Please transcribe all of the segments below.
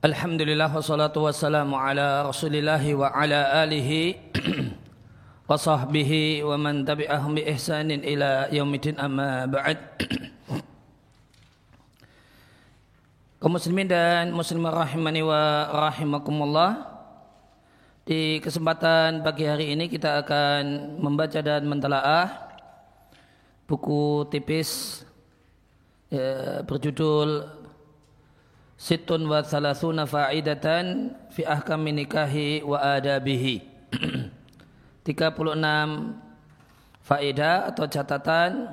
Alhamdulillah wassalatu wassalamu ala rasulillah wa ala alihi wa sahbihi wa man tabi'ahum bi ihsanin ila yaumidin amma ba'd. Kaum muslimin dan muslimah rahimani wa rahimakumullah di kesempatan pagi hari ini kita akan membaca dan mentelaah buku tipis ya, berjudul Situn wa thalathuna fa'idatan fi ahkami nikahi wa adabihi. 36 faedah atau catatan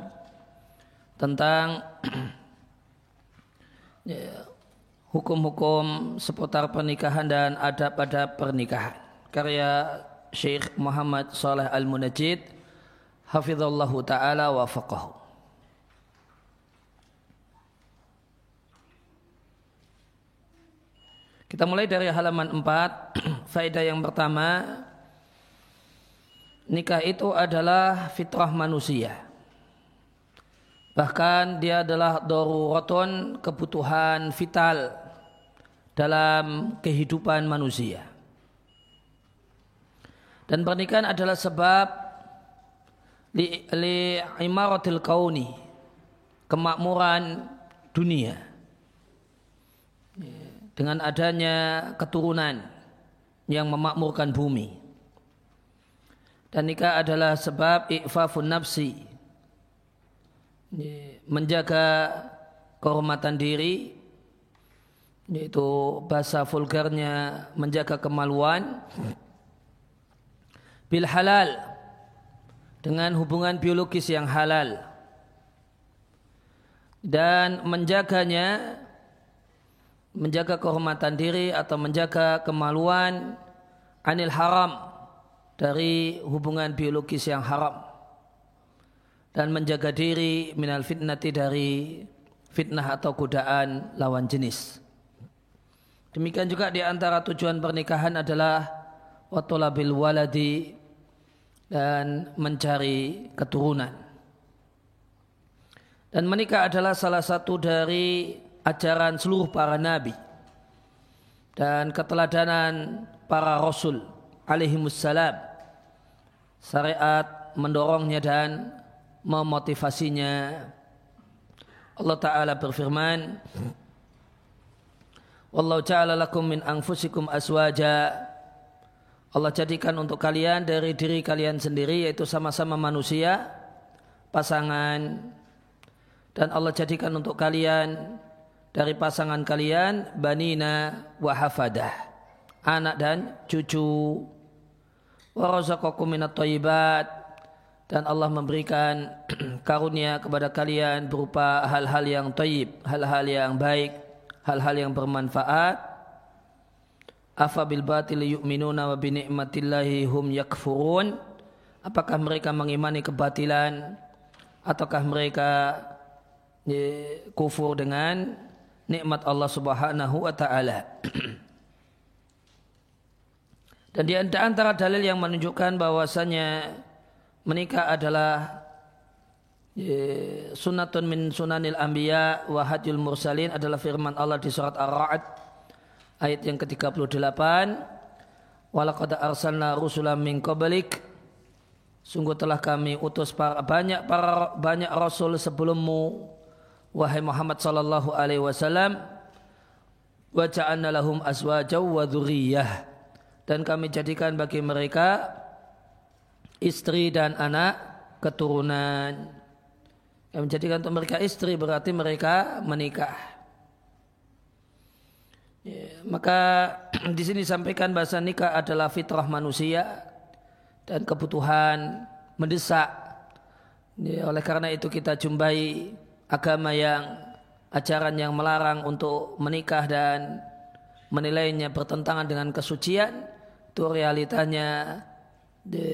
tentang ya, hukum-hukum seputar pernikahan dan adab-adab pernikahan. Karya Syekh Muhammad Saleh Al-Munajjid hafizallahu taala wa faqahu. Kita mulai dari halaman 4. Faedah yang pertama, nikah itu adalah fitrah manusia. Bahkan dia adalah daruratun kebutuhan vital dalam kehidupan manusia. Dan pernikahan adalah sebab li, li kauni, kemakmuran dunia dengan adanya keturunan yang memakmurkan bumi. Dan nikah adalah sebab i'fafun nafsi. Menjaga kehormatan diri yaitu bahasa vulgarnya menjaga kemaluan bil halal dengan hubungan biologis yang halal dan menjaganya menjaga kehormatan diri atau menjaga kemaluan anil haram dari hubungan biologis yang haram dan menjaga diri minal fitnati dari fitnah atau godaan lawan jenis. Demikian juga di antara tujuan pernikahan adalah watolabil waladi dan mencari keturunan. Dan menikah adalah salah satu dari ajaran seluruh para nabi dan keteladanan para rasul alaihi wassalam syariat mendorongnya dan memotivasinya. Allah Ta'ala berfirman Wallahu ja'ala lakum min anfusikum aswaja Allah jadikan untuk kalian dari diri kalian sendiri yaitu sama-sama manusia pasangan. Dan Allah jadikan untuk kalian dari pasangan kalian banina wa hafadah anak dan cucu wa razaqakum minat dan Allah memberikan karunia kepada kalian berupa hal-hal yang thayyib, hal-hal yang baik, hal-hal yang bermanfaat. Afa bil batil yu'minuna wa bi ni'matillahi hum yakfurun? Apakah mereka mengimani kebatilan ataukah mereka kufur dengan nikmat Allah Subhanahu wa taala. Dan di antara dalil yang menunjukkan bahwasanya menikah adalah sunatun min sunanil anbiya wa mursalin adalah firman Allah di surat Ar-Ra'd ayat yang ke-38. Walaqad arsalna rusulan min qablik. Sungguh telah kami utus para, banyak para banyak rasul sebelummu wahai Muhammad sallallahu alaihi wasallam wa ja'alna lahum azwajaw wa dan kami jadikan bagi mereka istri dan anak keturunan. Yang menjadikan untuk mereka istri berarti mereka menikah. Ya, maka di sini disampaikan bahasa nikah adalah fitrah manusia dan kebutuhan mendesak. Ya, oleh karena itu kita jumpai agama yang ajaran yang melarang untuk menikah dan menilainya bertentangan dengan kesucian itu realitanya di,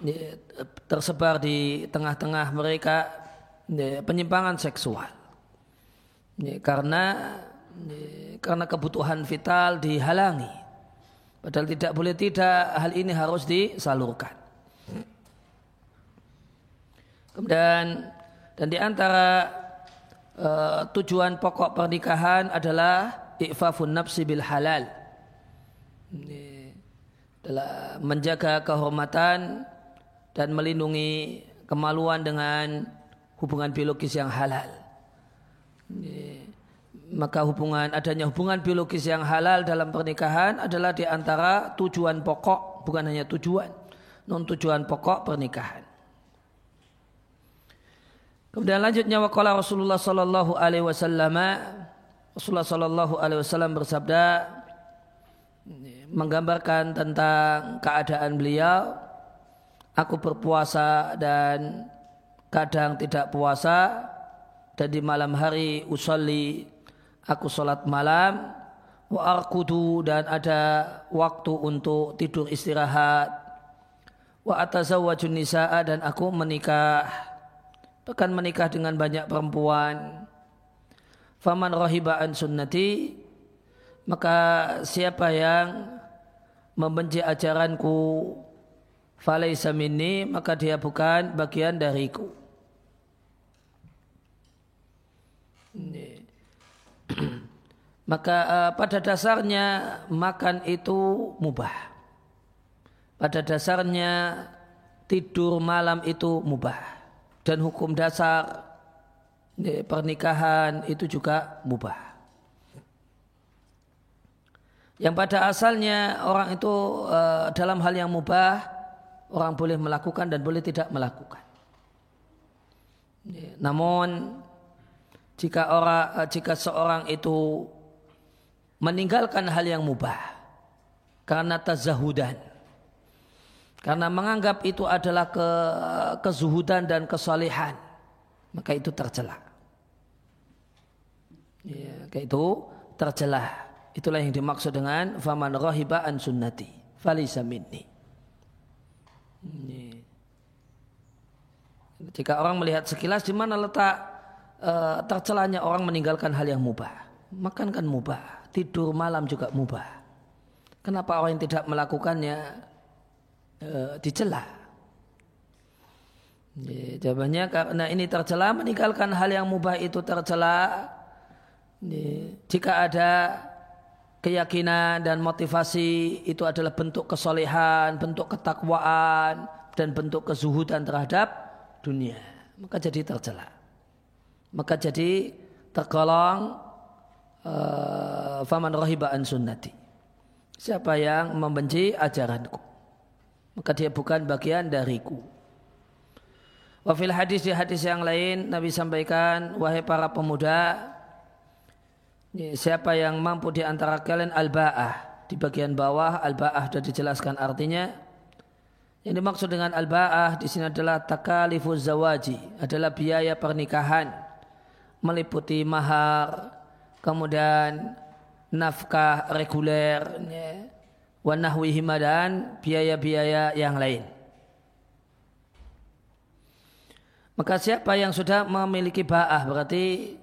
di, tersebar di tengah-tengah mereka di, penyimpangan seksual. Di, karena di, karena kebutuhan vital dihalangi. Padahal tidak boleh tidak hal ini harus disalurkan. Kemudian dan di antara uh, tujuan pokok pernikahan adalah i'fafun nafsi bil halal. Ini adalah menjaga kehormatan dan melindungi kemaluan dengan hubungan biologis yang halal. Ini, maka hubungan adanya hubungan biologis yang halal dalam pernikahan adalah di antara tujuan pokok bukan hanya tujuan non tujuan pokok pernikahan. Kemudian lanjutnya waqala Rasulullah sallallahu alaihi wasallam Rasulullah sallallahu alaihi wasallam bersabda menggambarkan tentang keadaan beliau aku berpuasa dan kadang tidak puasa dan di malam hari usolli aku sholat malam wa arkudu dan ada waktu untuk tidur istirahat wa atazawwajun nisaa dan aku menikah bahkan menikah dengan banyak perempuan. Faman rahiba an sunnati. Maka siapa yang membenci ajaranku falaisa minni maka dia bukan bagian dariku. Maka uh, pada dasarnya makan itu mubah. Pada dasarnya tidur malam itu mubah dan hukum dasar pernikahan itu juga mubah. Yang pada asalnya orang itu uh, dalam hal yang mubah orang boleh melakukan dan boleh tidak melakukan. Namun jika orang uh, jika seorang itu meninggalkan hal yang mubah karena tazahudan karena menganggap itu adalah ke, kezuhudan dan kesalehan. Maka itu tercela. Ya, kayak itu tercela. Itulah yang dimaksud dengan faman rohiba an sunnati. Falisa minni. Ya. Jika orang melihat sekilas di mana letak uh, tercelanya orang meninggalkan hal yang mubah. Makan kan mubah, tidur malam juga mubah. Kenapa orang yang tidak melakukannya e, dicela. jawabannya karena ini tercela meninggalkan hal yang mubah itu tercela. jika ada keyakinan dan motivasi itu adalah bentuk kesolehan, bentuk ketakwaan dan bentuk kezuhudan terhadap dunia, maka jadi tercela. Maka jadi tergolong uh, faman rohibaan sunnati. Siapa yang membenci ajaranku maka dia bukan bagian dariku. Wafil hadis di hadis yang lain Nabi sampaikan wahai para pemuda siapa yang mampu di antara kalian al-ba'ah? Di bagian bawah al-ba'ah sudah dijelaskan artinya. Yang dimaksud dengan al-ba'ah di sini adalah takalifuz zawaji adalah biaya pernikahan. Meliputi mahar kemudian nafkah reguler wanahwihima dan biaya-biaya yang lain. Maka siapa yang sudah memiliki ba'ah berarti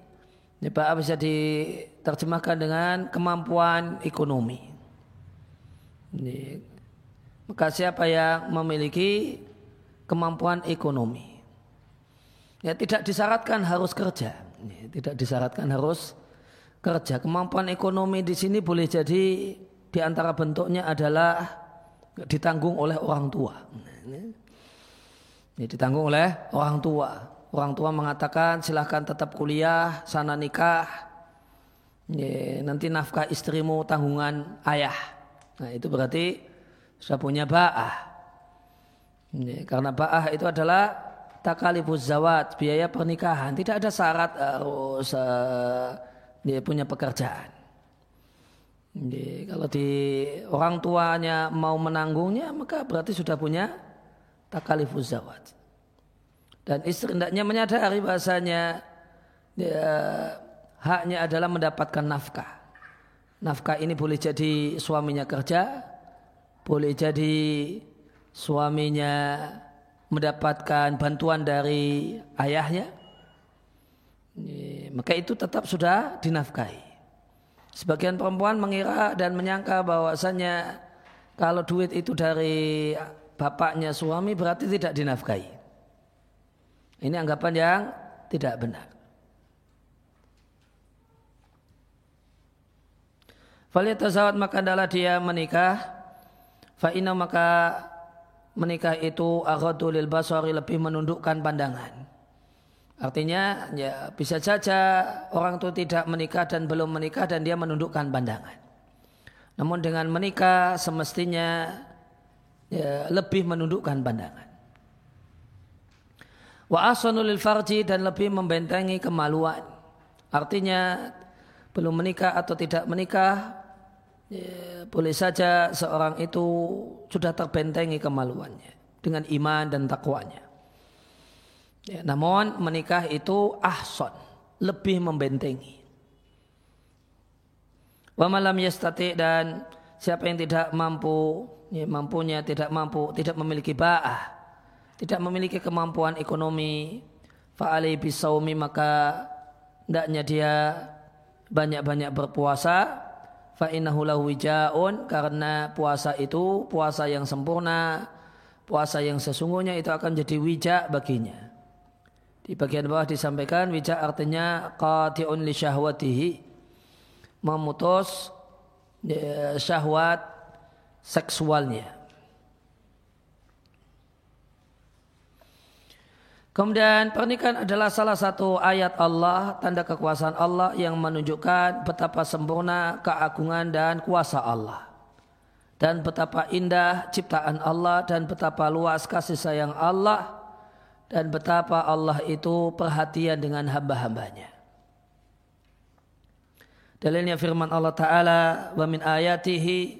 ba'ah bisa diterjemahkan dengan kemampuan ekonomi. Maka siapa yang memiliki kemampuan ekonomi. Ya, tidak disyaratkan harus kerja. tidak disyaratkan harus kerja. Kemampuan ekonomi di sini boleh jadi di antara bentuknya adalah ditanggung oleh orang tua. Ini ditanggung oleh orang tua. Orang tua mengatakan silahkan tetap kuliah, sana nikah. Ya, nanti nafkah istrimu tanggungan ayah. Nah itu berarti sudah punya ba'ah. Ya, karena ba'ah itu adalah takalibuz zawat, biaya pernikahan. Tidak ada syarat harus uh, dia punya pekerjaan. Jadi, kalau di orang tuanya mau menanggungnya maka berarti sudah punya takalifuz zawat. Dan istri hendaknya menyadari bahasanya ya, haknya adalah mendapatkan nafkah. Nafkah ini boleh jadi suaminya kerja, boleh jadi suaminya mendapatkan bantuan dari ayahnya. Ya, maka itu tetap sudah dinafkahi. Sebagian perempuan mengira dan menyangka bahwasanya kalau duit itu dari bapaknya suami berarti tidak dinafkahi. Ini anggapan yang tidak benar. Falyatazawad maka adalah dia menikah. Fa maka menikah itu aghadu lil basari lebih menundukkan pandangan. Artinya ya bisa saja orang itu tidak menikah dan belum menikah dan dia menundukkan pandangan. Namun dengan menikah semestinya ya, lebih menundukkan pandangan. Wa asanul farji dan lebih membentengi kemaluan. Artinya belum menikah atau tidak menikah ya, boleh saja seorang itu sudah terbentengi kemaluannya dengan iman dan takwanya. Ya, namun menikah itu ahson, lebih membentengi. Wa malam yastati dan siapa yang tidak mampu, ya, mampunya tidak mampu, tidak memiliki ba'ah, tidak memiliki kemampuan ekonomi, fa'alai bisaumi maka hendaknya dia banyak-banyak berpuasa, fa'innahu lahu wijaun karena puasa itu puasa yang sempurna, puasa yang sesungguhnya itu akan jadi wijak baginya. Di bagian bawah disampaikan wijak artinya qati'un li syahwatihi. Memutus ya, syahwat seksualnya. Kemudian pernikahan adalah salah satu ayat Allah, tanda kekuasaan Allah yang menunjukkan betapa sempurna keagungan dan kuasa Allah. Dan betapa indah ciptaan Allah dan betapa luas kasih sayang Allah dan betapa Allah itu perhatian dengan hamba-hambanya. Dalilnya firman Allah Ta'ala wa min ayatihi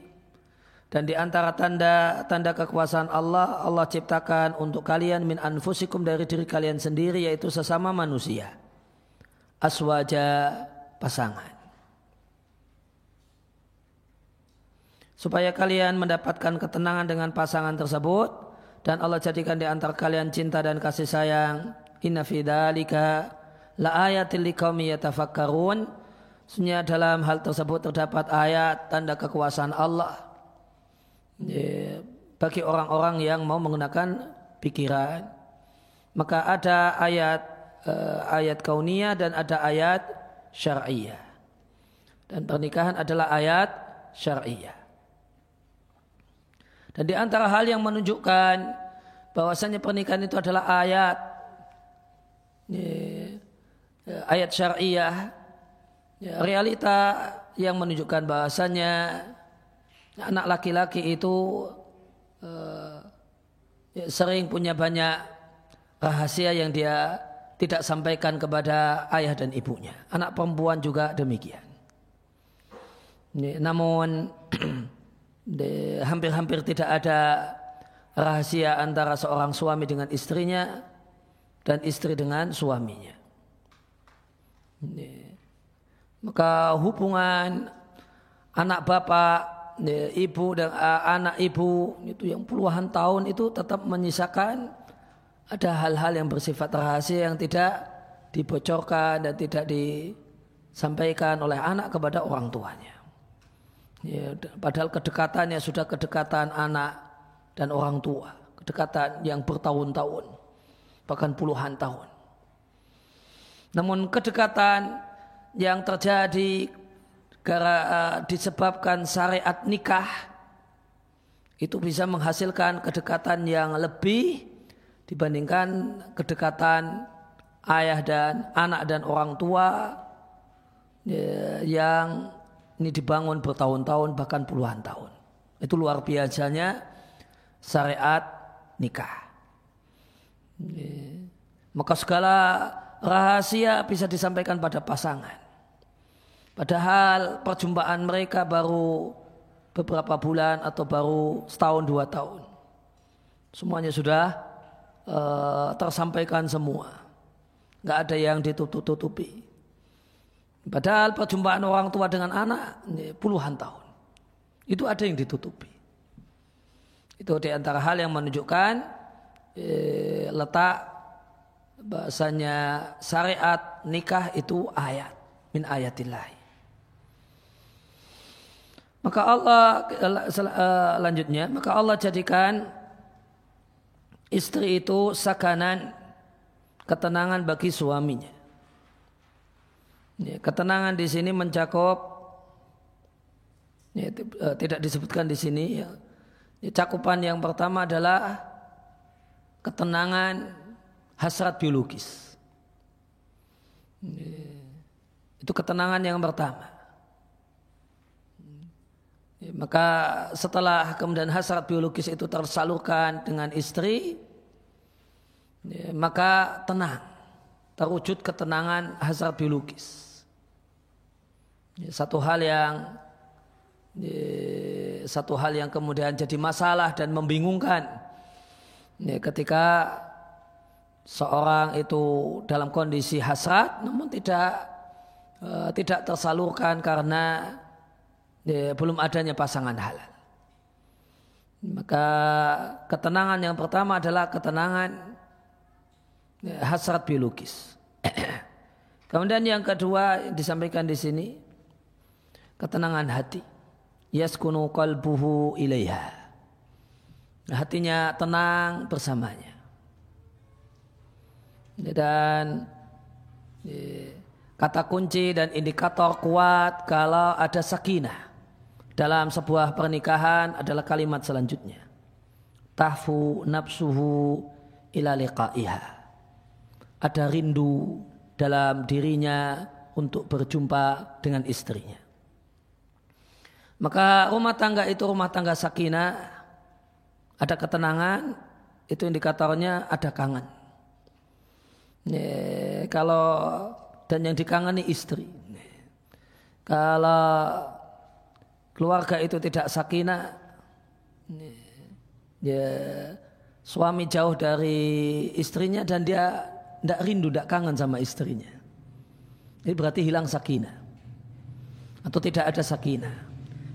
dan di antara tanda tanda kekuasaan Allah Allah ciptakan untuk kalian min anfusikum dari diri kalian sendiri yaitu sesama manusia. Aswaja pasangan. Supaya kalian mendapatkan ketenangan dengan pasangan tersebut, dan Allah jadikan di antara kalian cinta dan kasih sayang. Inna fi dzalika la ayatil liqaumi yatafakkarun. Sebenarnya dalam hal tersebut terdapat ayat tanda kekuasaan Allah bagi orang-orang yang mau menggunakan pikiran. Maka ada ayat uh, ayat kauniyah dan ada ayat syariah. Dan pernikahan adalah ayat syariah. Dan di antara hal yang menunjukkan bahwasanya pernikahan itu adalah ayat ayat syariah realita yang menunjukkan bahwasanya anak laki-laki itu uh, sering punya banyak rahasia yang dia tidak sampaikan kepada ayah dan ibunya. Anak perempuan juga demikian. Namun hampir-hampir tidak ada rahasia antara seorang suami dengan istrinya dan istri dengan suaminya. Maka hubungan anak bapak, ibu dan anak ibu itu yang puluhan tahun itu tetap menyisakan ada hal-hal yang bersifat rahasia yang tidak dibocorkan dan tidak disampaikan oleh anak kepada orang tuanya. Ya, padahal kedekatannya sudah kedekatan anak dan orang tua, kedekatan yang bertahun-tahun, bahkan puluhan tahun. Namun kedekatan yang terjadi gara uh, disebabkan syariat nikah itu bisa menghasilkan kedekatan yang lebih dibandingkan kedekatan ayah dan anak dan orang tua ya, yang ini dibangun bertahun-tahun bahkan puluhan tahun. Itu luar biasanya syariat nikah. Maka segala rahasia bisa disampaikan pada pasangan. Padahal perjumpaan mereka baru beberapa bulan atau baru setahun dua tahun. Semuanya sudah uh, tersampaikan semua. Nggak ada yang ditutup-tutupi. Padahal perjumpaan orang tua dengan anak puluhan tahun. Itu ada yang ditutupi. Itu di antara hal yang menunjukkan eh, letak bahasanya syariat nikah itu ayat min ayatillah. Maka Allah eh, lanjutnya, maka Allah jadikan istri itu sakanan ketenangan bagi suaminya. Ya, ketenangan di sini mencakup Ya, eh, tidak disebutkan di sini. Ya. Ya, cakupan yang pertama adalah ketenangan hasrat biologis. Ya, itu ketenangan yang pertama. Ya, maka setelah kemudian hasrat biologis itu tersalurkan dengan istri, ya, maka tenang, terwujud ketenangan hasrat biologis. Satu hal yang satu hal yang kemudian jadi masalah dan membingungkan ketika seorang itu dalam kondisi hasrat namun tidak eh, tidak tersalurkan karena belum adanya pasangan halal. Maka ketenangan yang pertama adalah ketenangan hasrat biologis. Kemudian yang kedua disampaikan di sini ketenangan hati yaskunu qalbuhu ilaiha. Hatinya tenang bersamanya. Dan kata kunci dan indikator kuat kalau ada sakinah dalam sebuah pernikahan adalah kalimat selanjutnya. Tahfu nafsuhu ila liqa'iha. Ada rindu dalam dirinya untuk berjumpa dengan istrinya. Maka rumah tangga itu rumah tangga sakinah, ada ketenangan, itu indikatornya ada kangen. Ya, kalau dan yang dikangeni istri. Kalau keluarga itu tidak sakinah, ya, suami jauh dari istrinya dan dia tidak rindu, tidak kangen sama istrinya. Ini berarti hilang sakinah. Atau tidak ada sakinah.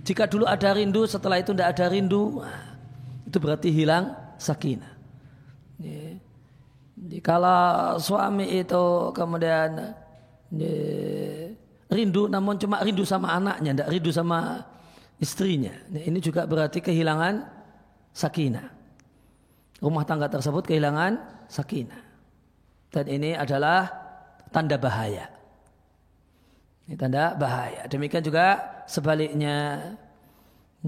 Jika dulu ada rindu, setelah itu tidak ada rindu, itu berarti hilang sakinah. Kalau suami itu kemudian rindu, namun cuma rindu sama anaknya, tidak rindu sama istrinya. Ini juga berarti kehilangan sakinah. Rumah tangga tersebut kehilangan sakinah. Dan ini adalah tanda bahaya. Ini tanda bahaya. Demikian juga sebaliknya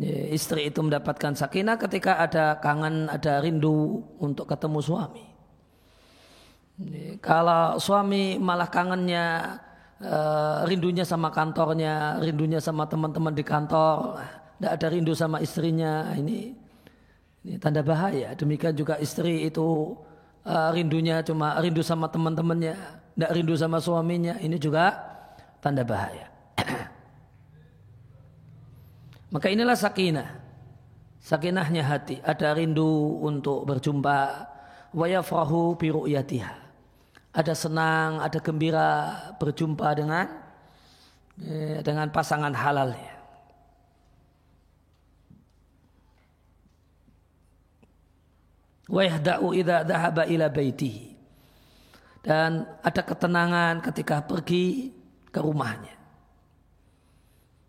istri itu mendapatkan sakinah ketika ada kangen, ada rindu untuk ketemu suami. Kalau suami malah kangennya, eh, rindunya sama kantornya, rindunya sama teman-teman di kantor, tidak ada rindu sama istrinya, ini, ini tanda bahaya. Demikian juga istri itu rindunya cuma rindu sama teman-temannya, tidak rindu sama suaminya, ini juga tanda bahaya. Maka inilah sakinah. Sakinahnya hati. Ada rindu untuk berjumpa. Wayafrahu biru'yatiha. Ada senang, ada gembira berjumpa dengan eh, dengan pasangan halalnya. Wayahda'u idha dhahaba ila baitihi. Dan ada ketenangan ketika pergi ke rumahnya.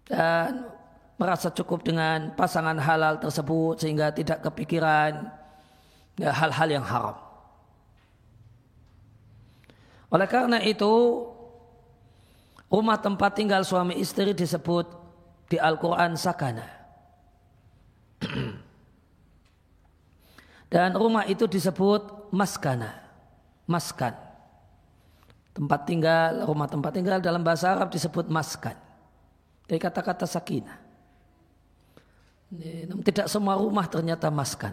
Dan merasa cukup dengan pasangan halal tersebut sehingga tidak kepikiran ya, hal-hal yang haram. Oleh karena itu, rumah tempat tinggal suami istri disebut di Al-Quran sakana. Dan rumah itu disebut maskana, maskan. Tempat tinggal, rumah tempat tinggal dalam bahasa Arab disebut maskan. Dari kata-kata sakinah. Tidak semua rumah ternyata maskan.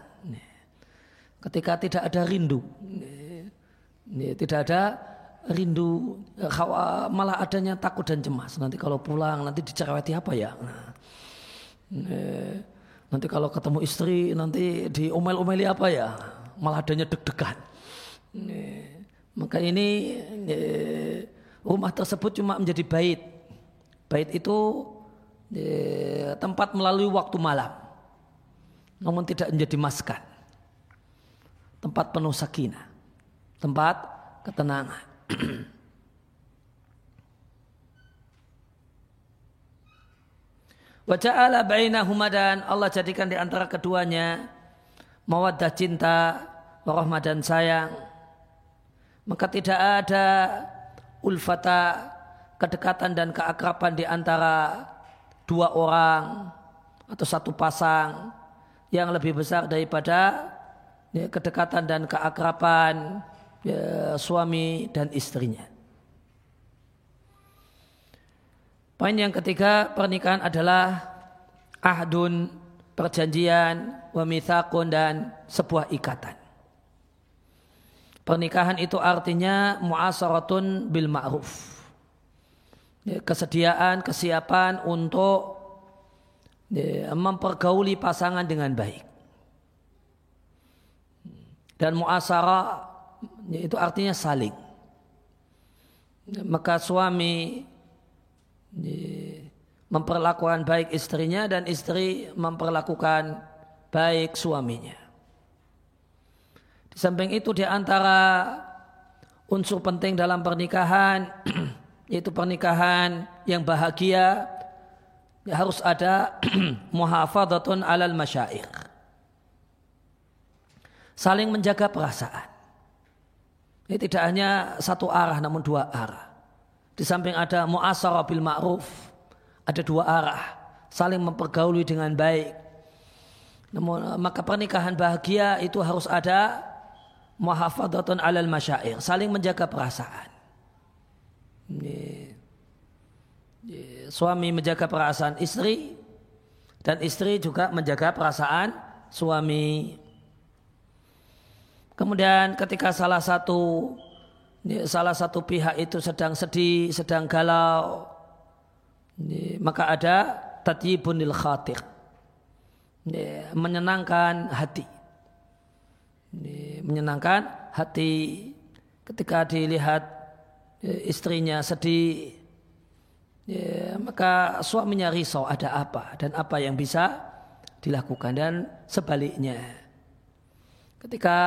Ketika tidak ada rindu, tidak ada rindu, malah adanya takut dan cemas. Nanti kalau pulang, nanti dicereweti apa ya? Nah, nanti kalau ketemu istri, nanti diomel-omeli apa ya? Malah adanya deg-degan. Maka ini eh, rumah tersebut cuma menjadi bait. Bait itu eh, tempat melalui waktu malam. Namun tidak menjadi maskan. Tempat penuh sakinah. Tempat ketenangan. Waja'ala bainahuma dan Allah jadikan di antara keduanya mawaddah cinta, warahmah dan sayang maka tidak ada ulfata kedekatan dan keakraban di antara dua orang atau satu pasang yang lebih besar daripada ya, kedekatan dan keakraban ya, suami dan istrinya. Poin yang ketiga pernikahan adalah ahdun perjanjian wa dan sebuah ikatan. Pernikahan itu artinya muasaratun bil ma'ruf. Ya, kesediaan, kesiapan untuk ya, mempergauli pasangan dengan baik. Dan muasara ya, itu artinya saling. Maka suami memperlakukan baik istrinya dan istri memperlakukan baik suaminya. Di samping itu di antara unsur penting dalam pernikahan yaitu pernikahan yang bahagia ya harus ada muhafadatun alal masyair. Saling menjaga perasaan. Ini tidak hanya satu arah namun dua arah. Di samping ada muasara bil ma'ruf, ada dua arah, saling mempergauli dengan baik. Namun maka pernikahan bahagia itu harus ada muhafadatun alal masyair, saling menjaga perasaan. Suami menjaga perasaan istri dan istri juga menjaga perasaan suami. Kemudian ketika salah satu salah satu pihak itu sedang sedih, sedang galau, maka ada tatyibunil khatir. Menyenangkan hati menyenangkan hati ketika dilihat istrinya sedih. Ya, maka suaminya risau ada apa dan apa yang bisa dilakukan dan sebaliknya. Ketika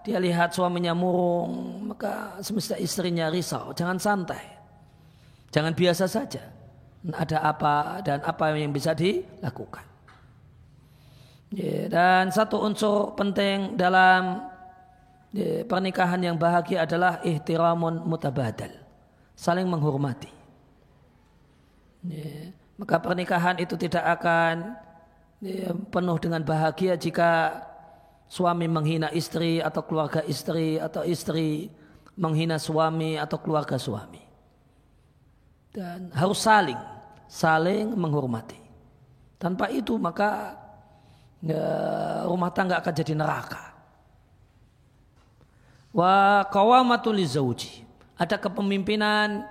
dia lihat suaminya murung maka semesta istrinya risau. Jangan santai. Jangan biasa saja. Ada apa dan apa yang bisa dilakukan. Ya, dan satu unsur penting dalam pernikahan yang bahagia adalah ihtiramun mutabadal. Saling menghormati. Maka pernikahan itu tidak akan penuh dengan bahagia jika suami menghina istri atau keluarga istri atau istri menghina suami atau keluarga suami. Dan harus saling, saling menghormati. Tanpa itu maka rumah tangga akan jadi neraka. Wa qawamatul zauji. Ada kepemimpinan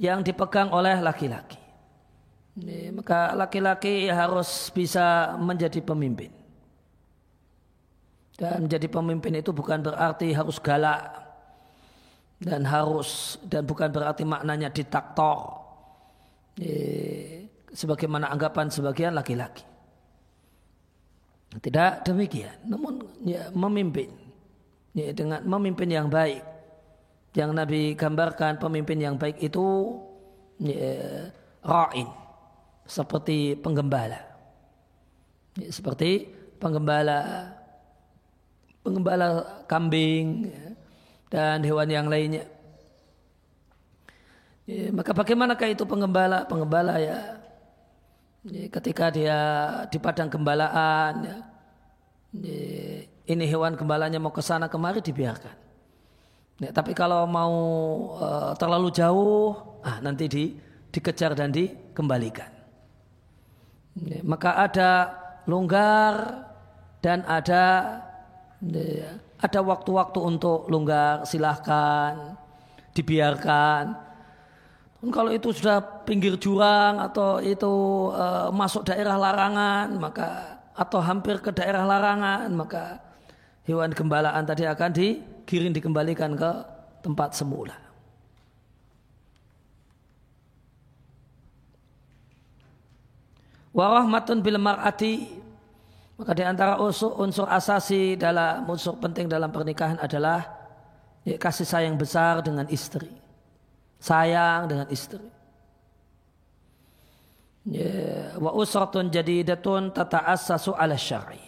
yang dipegang oleh laki-laki. Maka laki-laki harus bisa menjadi pemimpin. Dan menjadi pemimpin itu bukan berarti harus galak dan harus dan bukan berarti maknanya ditaktor sebagaimana anggapan sebagian laki-laki. Tidak demikian, namun ya, memimpin ya, dengan memimpin yang baik. Yang Nabi gambarkan pemimpin yang baik itu ya, ra'in, seperti penggembala. Ya, seperti penggembala penggembala kambing ya, dan hewan yang lainnya. Ya, maka bagaimanakah itu penggembala? Penggembala ya ketika dia di padang gembalaan ya, ini hewan gembalanya mau ke sana kemari dibiarkan. Ya, tapi kalau mau uh, terlalu jauh, ah, nanti di, dikejar dan dikembalikan. Ya, maka ada longgar dan ada ya, ada waktu-waktu untuk longgar silahkan dibiarkan kalau itu sudah pinggir jurang atau itu uh, masuk daerah larangan, maka atau hampir ke daerah larangan, maka hewan gembalaan tadi akan digiring dikembalikan ke tempat semula. Warahmatun bil mar'ati maka di antara unsur, unsur asasi dalam unsur penting dalam pernikahan adalah ya, kasih sayang besar dengan istri sayang dengan istri. Ya, wa usratun jadidatun tata'assasu ala syar'i.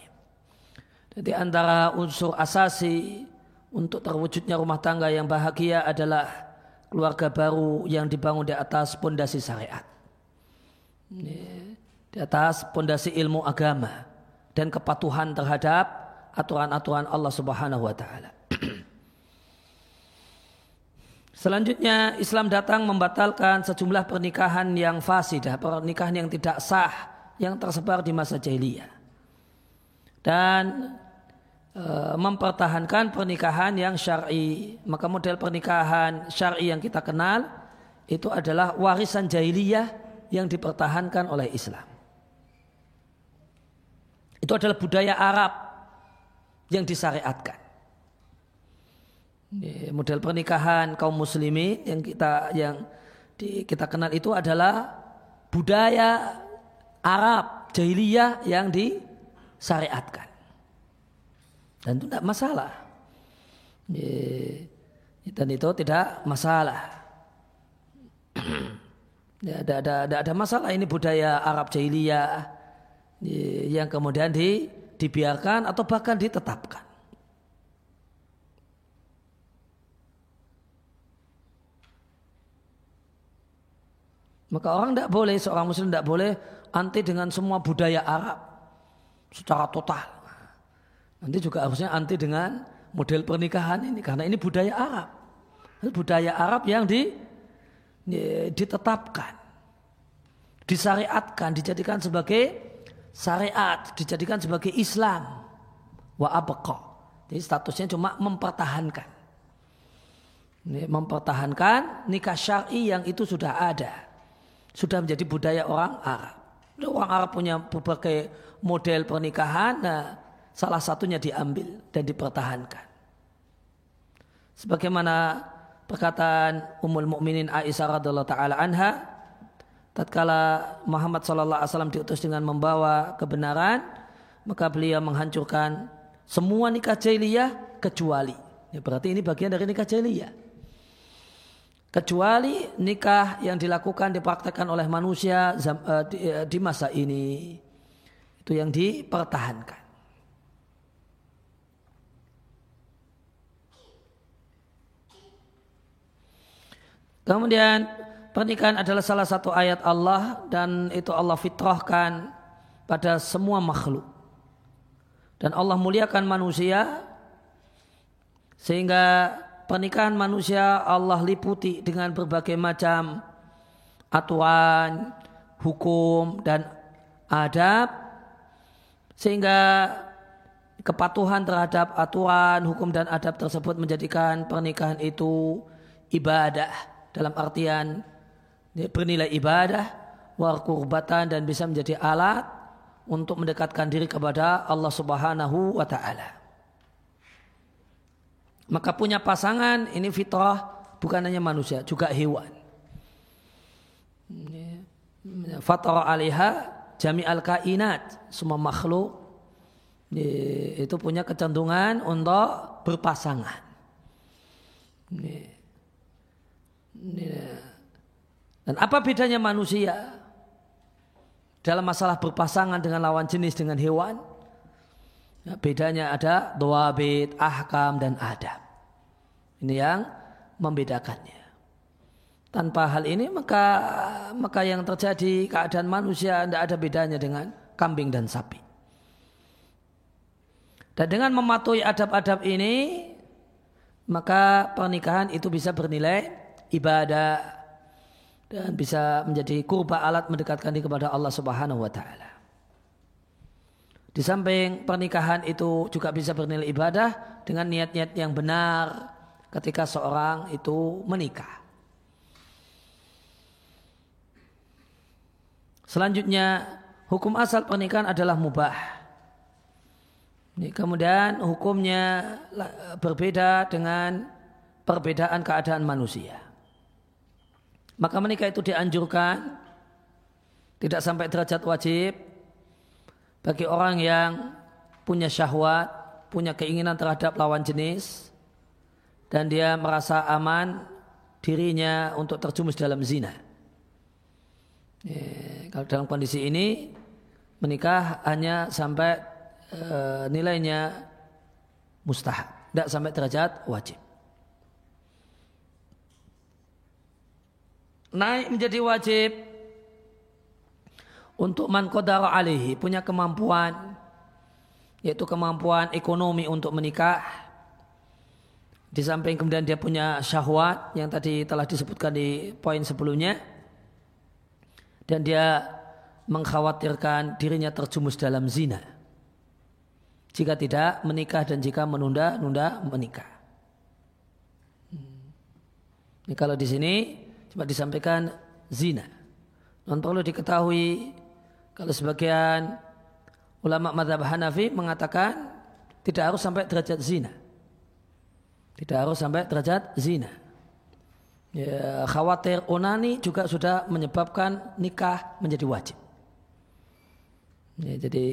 Jadi antara unsur asasi untuk terwujudnya rumah tangga yang bahagia adalah keluarga baru yang dibangun di atas pondasi syariat. Ya, di atas pondasi ilmu agama dan kepatuhan terhadap aturan-aturan Allah Subhanahu wa taala. Selanjutnya Islam datang membatalkan sejumlah pernikahan yang fasidah, pernikahan yang tidak sah yang tersebar di masa jahiliyah. Dan mempertahankan pernikahan yang syar'i. Maka model pernikahan syar'i yang kita kenal itu adalah warisan jahiliyah yang dipertahankan oleh Islam. Itu adalah budaya Arab yang disyariatkan. Model pernikahan kaum muslimin yang kita yang di, kita kenal itu adalah budaya Arab jahiliyah yang disyariatkan. Dan itu tidak masalah. Dan itu tidak masalah. Ya, ada, ada, ada, ada masalah ini budaya Arab jahiliyah yang kemudian di, dibiarkan atau bahkan ditetapkan. Maka orang tidak boleh, seorang muslim tidak boleh anti dengan semua budaya Arab secara total. Nanti juga harusnya anti dengan model pernikahan ini karena ini budaya Arab. Budaya Arab yang di, ditetapkan, disyariatkan, dijadikan sebagai syariat dijadikan sebagai Islam wa abqa. Jadi statusnya cuma mempertahankan. Mempertahankan nikah syar'i yang itu sudah ada. Sudah menjadi budaya orang Arab. Orang Arab punya berbagai model pernikahan, nah, salah satunya diambil dan dipertahankan. Sebagaimana perkataan Ummul Mukminin Aisyah radhiallahu taala anha, tatkala Muhammad sallallahu alaihi wasallam diutus dengan membawa kebenaran, maka beliau menghancurkan semua nikah jahiliyah kecuali. Ya, berarti ini bagian dari nikah jahiliyah. Kecuali nikah yang dilakukan dipraktekkan oleh manusia eh, eh, di masa ini. Itu yang dipertahankan. Kemudian Pernikahan adalah salah satu ayat Allah dan itu Allah fitrahkan pada semua makhluk. Dan Allah muliakan manusia sehingga pernikahan manusia Allah liputi dengan berbagai macam aturan, hukum dan adab sehingga kepatuhan terhadap aturan, hukum dan adab tersebut menjadikan pernikahan itu ibadah dalam artian bernilai ibadah, war kurbatan dan bisa menjadi alat untuk mendekatkan diri kepada Allah Subhanahu wa taala. Maka punya pasangan ini fitrah bukan hanya manusia, juga hewan. Fatrah alaiha jami al kainat, semua makhluk itu punya kecenderungan untuk berpasangan. Dan apa bedanya manusia dalam masalah berpasangan dengan lawan jenis dengan hewan? Ya, bedanya ada doabit, ahkam, dan adab. Ini yang membedakannya. Tanpa hal ini maka maka yang terjadi keadaan manusia tidak ada bedanya dengan kambing dan sapi. Dan dengan mematuhi adab-adab ini maka pernikahan itu bisa bernilai ibadah dan bisa menjadi kurba alat mendekatkan diri kepada Allah Subhanahu wa taala. Di samping pernikahan itu juga bisa bernilai ibadah dengan niat-niat yang benar ketika seorang itu menikah. Selanjutnya, hukum asal pernikahan adalah mubah. Kemudian hukumnya berbeda dengan perbedaan keadaan manusia. Maka menikah itu dianjurkan tidak sampai derajat wajib bagi orang yang punya syahwat, punya keinginan terhadap lawan jenis dan dia merasa aman dirinya untuk terjumus dalam zina. Kalau dalam kondisi ini menikah hanya sampai e, nilainya mustahab, tidak sampai derajat wajib. Naik menjadi wajib. Untuk man qadara alaihi punya kemampuan yaitu kemampuan ekonomi untuk menikah. Di samping kemudian dia punya syahwat yang tadi telah disebutkan di poin sebelumnya. Dan dia mengkhawatirkan dirinya terjumus dalam zina. Jika tidak menikah dan jika menunda-nunda menikah. Ini kalau di sini cuma disampaikan zina. Non perlu diketahui kalau sebagian ulama madhab Hanafi mengatakan tidak harus sampai derajat zina. Tidak harus sampai derajat zina. Ya, khawatir onani juga sudah menyebabkan nikah menjadi wajib. Ya, jadi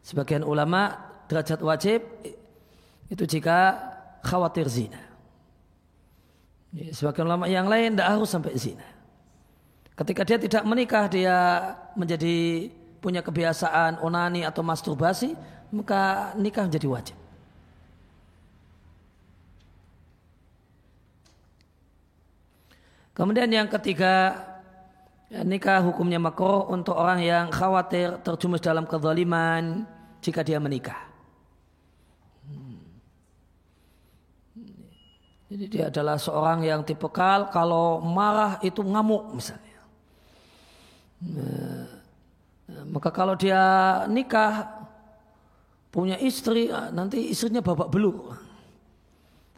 sebagian ulama derajat wajib itu jika khawatir zina. Ya, sebagian ulama yang lain tidak harus sampai zina. Ketika dia tidak menikah, dia menjadi punya kebiasaan onani atau masturbasi, maka nikah menjadi wajib. Kemudian yang ketiga, ya, nikah hukumnya makruh untuk orang yang khawatir terjumus dalam kezaliman jika dia menikah. Jadi dia adalah seorang yang tipikal kalau marah itu ngamuk misalnya. Nah, maka kalau dia nikah punya istri nanti istrinya babak belur.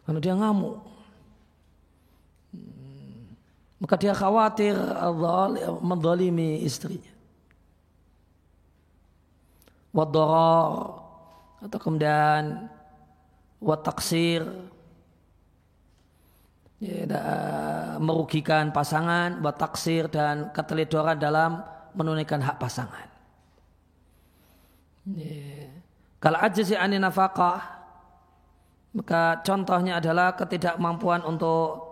Karena dia ngamuk. Maka dia khawatir mendolimi istrinya. Wadara atau kemudian wataksir merugikan pasangan, buat taksir dan keteledoran dalam menunaikan hak pasangan. Ya. Kalau ajizi ani nafkah, maka contohnya adalah ketidakmampuan untuk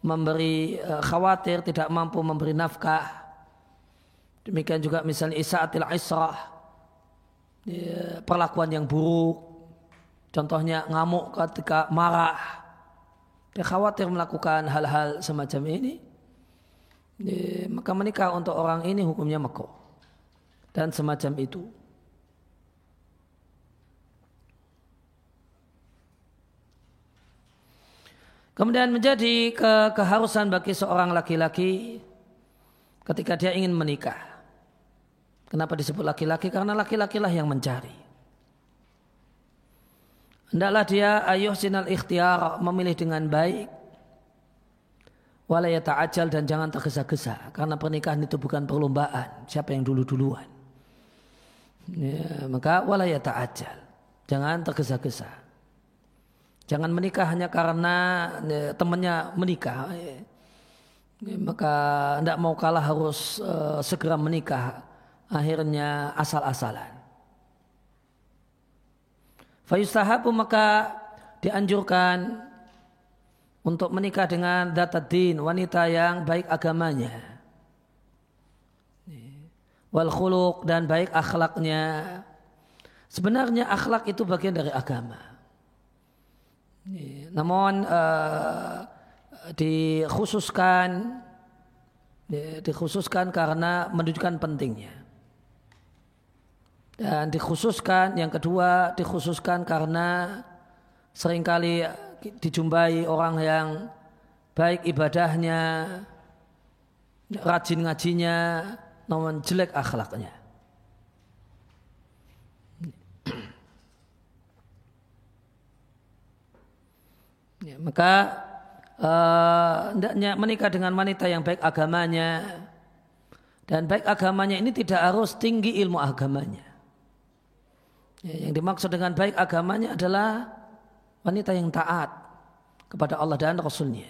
memberi uh, khawatir, tidak mampu memberi nafkah. Demikian juga misalnya isaatil israh, ya, perlakuan yang buruk. Contohnya ngamuk ketika marah, dia khawatir melakukan hal-hal semacam ini, maka menikah untuk orang ini hukumnya makruh dan semacam itu. Kemudian menjadi ke keharusan bagi seorang laki-laki ketika dia ingin menikah. Kenapa disebut laki-laki? Karena laki-lakilah yang mencari. Hendaklah dia ayuh sinal ikhtiar memilih dengan baik. Walaya ta'ajal dan jangan tergesa-gesa. Karena pernikahan itu bukan perlombaan. Siapa yang dulu-duluan. Ya, maka walaya ta'ajal. Jangan tergesa-gesa. Jangan menikah hanya karena ya, temannya menikah. Ya. Ya, maka tidak mau kalah harus uh, segera menikah. Akhirnya asal-asalan. Fayustahabu maka dianjurkan untuk menikah dengan datadin wanita yang baik agamanya. Wal khuluk dan baik akhlaknya. Sebenarnya akhlak itu bagian dari agama. Namun uh, dikhususkan dikhususkan karena menunjukkan pentingnya. Dan dikhususkan, yang kedua dikhususkan karena sering kali dijumpai orang yang baik ibadahnya, rajin ngajinya, namun jelek akhlaknya. Ya, maka uh, menikah dengan wanita yang baik agamanya dan baik agamanya ini tidak harus tinggi ilmu agamanya. Ya, yang dimaksud dengan baik agamanya adalah wanita yang taat kepada Allah dan Rasulnya.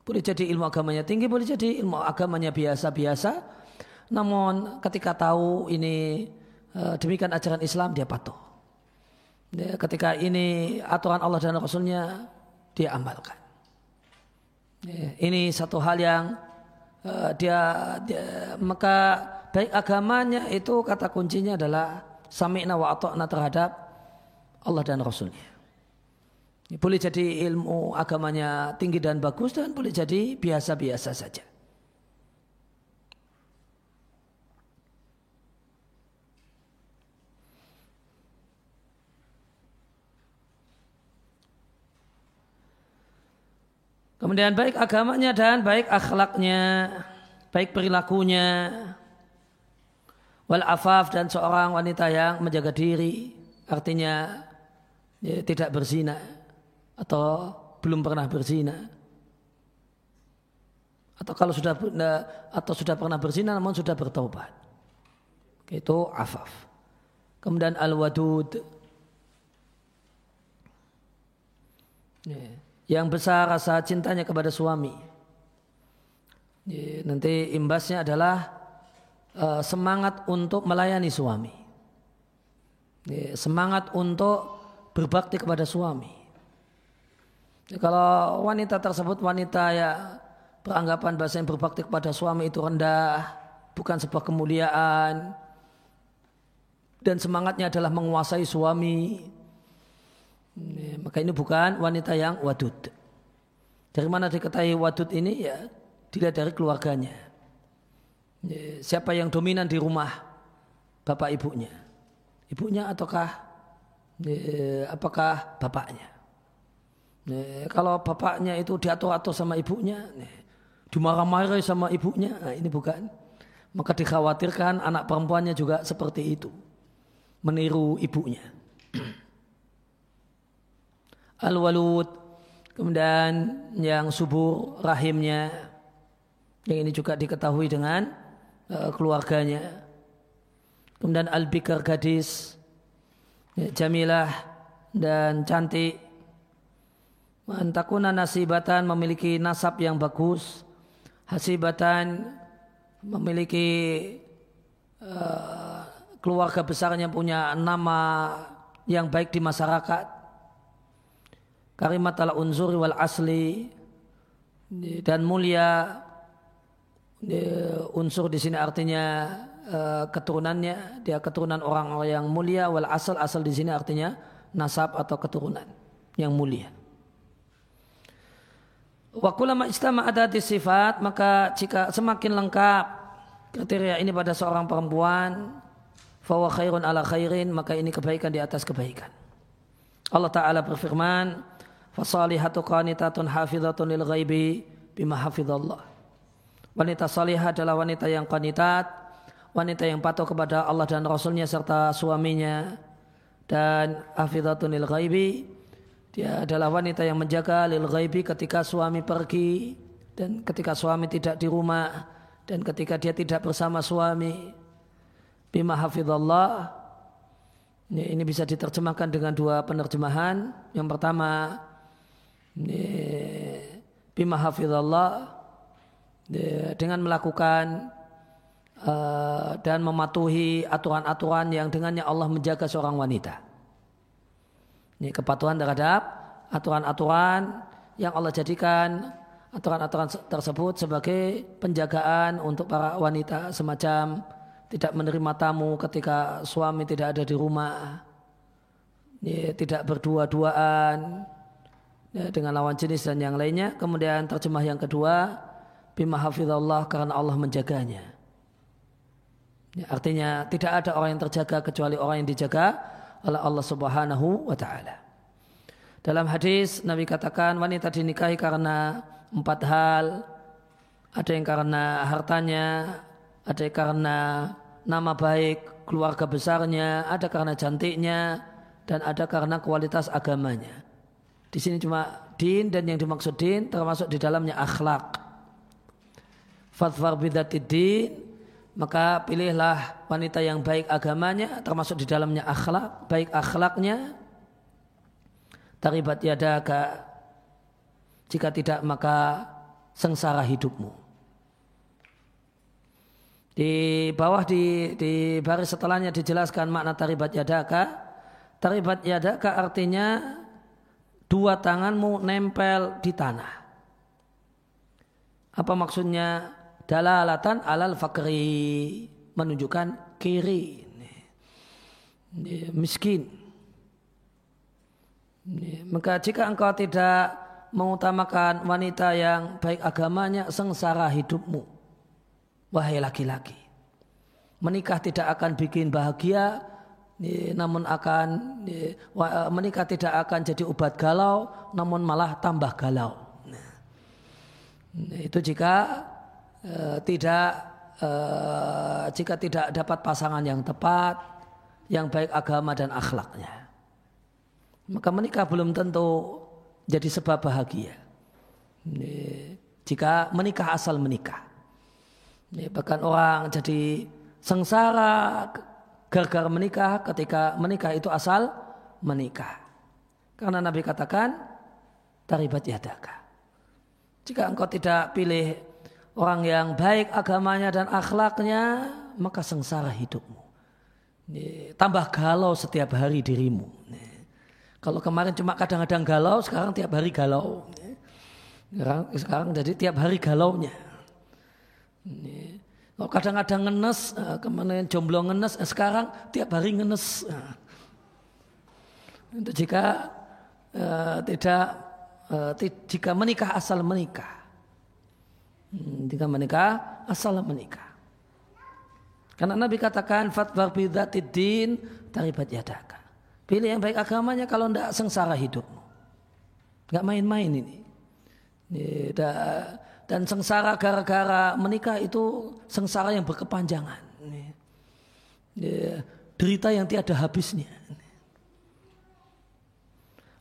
Boleh jadi ilmu agamanya tinggi, boleh jadi ilmu agamanya biasa-biasa. Namun ketika tahu ini uh, demikian ajaran Islam, dia patuh. Ya, ketika ini aturan Allah dan Rasulnya, dia amalkan. Ya, ini satu hal yang uh, dia, dia maka baik agamanya itu kata kuncinya adalah sami'na wa ato'na terhadap Allah dan Rasulnya. Boleh jadi ilmu agamanya tinggi dan bagus dan boleh jadi biasa-biasa saja. Kemudian baik agamanya dan baik akhlaknya, baik perilakunya, Wal afaf dan seorang wanita yang menjaga diri, artinya ya, tidak berzina atau belum pernah berzina. Atau kalau sudah atau sudah pernah berzina namun sudah bertobat. Itu afaf. Kemudian al-wadud. Ya yang besar rasa cintanya kepada suami. Nanti imbasnya adalah uh, semangat untuk melayani suami. Semangat untuk berbakti kepada suami. Kalau wanita tersebut wanita ya beranggapan bahasa yang berbakti kepada suami itu rendah, bukan sebuah kemuliaan, dan semangatnya adalah menguasai suami, maka ini bukan wanita yang wadud. Dari mana diketahui wadud ini ya dilihat dari keluarganya. Siapa yang dominan di rumah bapak ibunya? Ibunya ataukah apakah bapaknya? Kalau bapaknya itu diatur-atur sama ibunya, dimarah-marahi sama ibunya, nah ini bukan. Maka dikhawatirkan anak perempuannya juga seperti itu, meniru ibunya. al-walud kemudian yang subur rahimnya yang ini juga diketahui dengan uh, keluarganya. Kemudian al-bikar gadis ya, jamilah dan cantik. Antakuna nasibatan memiliki nasab yang bagus. Hasibatan memiliki uh, keluarga besarnya punya nama yang baik di masyarakat. Kalimat al unzuri wal asli dan mulia unsur di sini artinya uh, keturunannya dia keturunan orang yang mulia wal asal asal di sini artinya nasab atau keturunan yang mulia wa kulama istama ada di sifat maka jika semakin lengkap kriteria ini pada seorang perempuan fawa khairun ala khairin maka ini kebaikan di atas kebaikan Allah Ta'ala berfirman Fasalihatu qanitatun hafizatun lil ghaibi bima hafizallah. Wanita salihah adalah wanita yang qanitat, wanita yang patuh kepada Allah dan Rasulnya serta suaminya. Dan hafizatun lil ghaibi dia adalah wanita yang menjaga lil ghaibi ketika suami pergi dan ketika suami tidak di rumah dan ketika dia tidak bersama suami. Bima hafizallah ini bisa diterjemahkan dengan dua penerjemahan. Yang pertama bima hafizallah dengan melakukan uh, dan mematuhi aturan-aturan yang dengannya Allah menjaga seorang wanita. Ini kepatuhan terhadap aturan-aturan yang Allah jadikan aturan-aturan tersebut sebagai penjagaan untuk para wanita semacam tidak menerima tamu ketika suami tidak ada di rumah, ya, tidak berdua-duaan, ya, dengan lawan jenis dan yang lainnya. Kemudian terjemah yang kedua, bima hafizallah karena Allah menjaganya. Ya, artinya tidak ada orang yang terjaga kecuali orang yang dijaga oleh Allah Subhanahu wa taala. Dalam hadis Nabi katakan wanita dinikahi karena empat hal. Ada yang karena hartanya, ada yang karena nama baik keluarga besarnya, ada karena cantiknya, dan ada karena kualitas agamanya. Di sini cuma din dan yang dimaksud din termasuk di dalamnya akhlak. Fatfar din maka pilihlah wanita yang baik agamanya termasuk di dalamnya akhlak, baik akhlaknya. Taribat yadaka jika tidak maka sengsara hidupmu. Di bawah di, di baris setelahnya dijelaskan makna taribat yadaka. Taribat yadaka artinya dua tanganmu nempel di tanah. Apa maksudnya? Dalalatan alal fakri menunjukkan kiri miskin. Maka jika engkau tidak mengutamakan wanita yang baik agamanya, sengsara hidupmu. Wahai laki-laki. Menikah tidak akan bikin bahagia, namun akan menikah tidak akan jadi obat galau namun malah tambah galau. Nah, Itu jika uh, tidak uh, jika tidak dapat pasangan yang tepat, yang baik agama dan akhlaknya. Maka menikah belum tentu jadi sebab bahagia. Jika menikah asal menikah. Bahkan orang jadi sengsara gara-gara menikah ketika menikah itu asal menikah. Karena Nabi katakan taribat yadaka. Jika engkau tidak pilih orang yang baik agamanya dan akhlaknya, maka sengsara hidupmu. Tambah galau setiap hari dirimu. Kalau kemarin cuma kadang-kadang galau, sekarang tiap hari galau. Sekarang, jadi tiap hari galaunya. Kalau kadang-kadang ngenes, eh, ke mana jomblo ngenes, eh, sekarang tiap hari ngenes. Untuk jika uh, tidak jika menikah asal menikah, jika menikah asal menikah. Karena Nabi katakan fatwar bidatidin taribat yadaka. Pilih yang baik agamanya kalau tidak sengsara hidupmu. Gak main-main ini dan sengsara gara-gara menikah itu sengsara yang berkepanjangan. Derita yang tiada habisnya.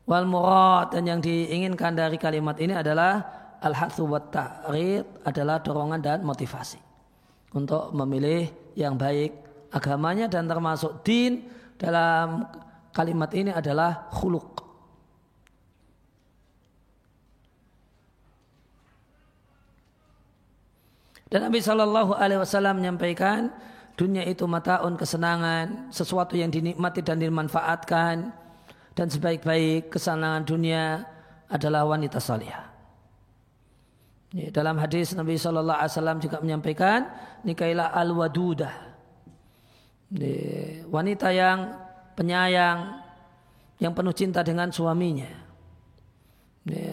Wal murad dan yang diinginkan dari kalimat ini adalah al-hatsu wat ta'rid adalah dorongan dan motivasi untuk memilih yang baik agamanya dan termasuk din dalam kalimat ini adalah khuluq Dan Nabi Shallallahu Alaihi Wasallam menyampaikan dunia itu mataun kesenangan, sesuatu yang dinikmati dan dimanfaatkan, dan sebaik-baik kesenangan dunia adalah wanita salihah. Dalam hadis Nabi Shallallahu Alaihi Wasallam juga menyampaikan nikailah al wadudah, wanita yang penyayang, yang penuh cinta dengan suaminya,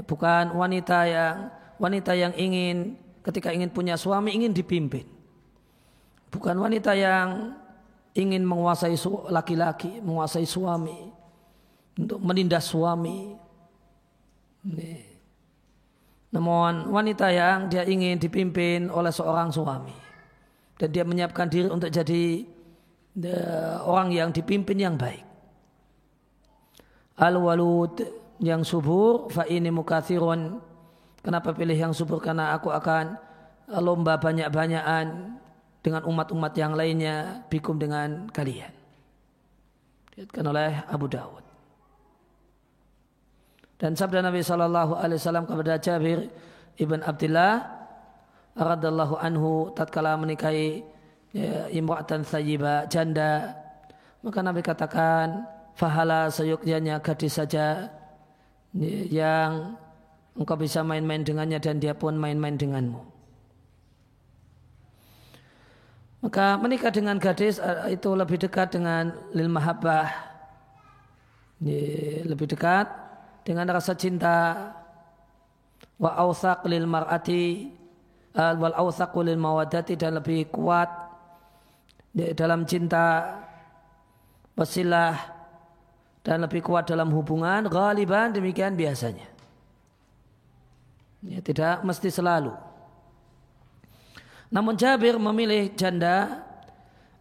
bukan wanita yang wanita yang ingin ketika ingin punya suami ingin dipimpin. Bukan wanita yang ingin menguasai laki-laki, menguasai suami, untuk menindas suami. Namun wanita yang dia ingin dipimpin oleh seorang suami dan dia menyiapkan diri untuk jadi orang yang dipimpin yang baik. Al-walud yang subur fa ini mukathirun Kenapa pilih yang subur? Karena aku akan lomba banyak-banyakan dengan umat-umat yang lainnya bikum dengan kalian. Dilihatkan oleh Abu Dawud. Dan sabda Nabi Shallallahu Alaihi Wasallam kepada Jabir ibn Abdullah radallahu anhu tatkala menikahi ya, imra'atan sayyiba janda maka Nabi katakan fahala seyuknya gadis saja yang engkau bisa main-main dengannya dan dia pun main-main denganmu. Maka menikah dengan gadis eh, itu lebih dekat dengan lil mahabbah. Lebih dekat dengan rasa cinta. Wa awsaq lil mar'ati eh, wal awsaq lil mawadati dan lebih kuat dalam cinta wasilah dan lebih kuat dalam hubungan ghaliban demikian biasanya. Ya, tidak mesti selalu. Namun Jabir memilih janda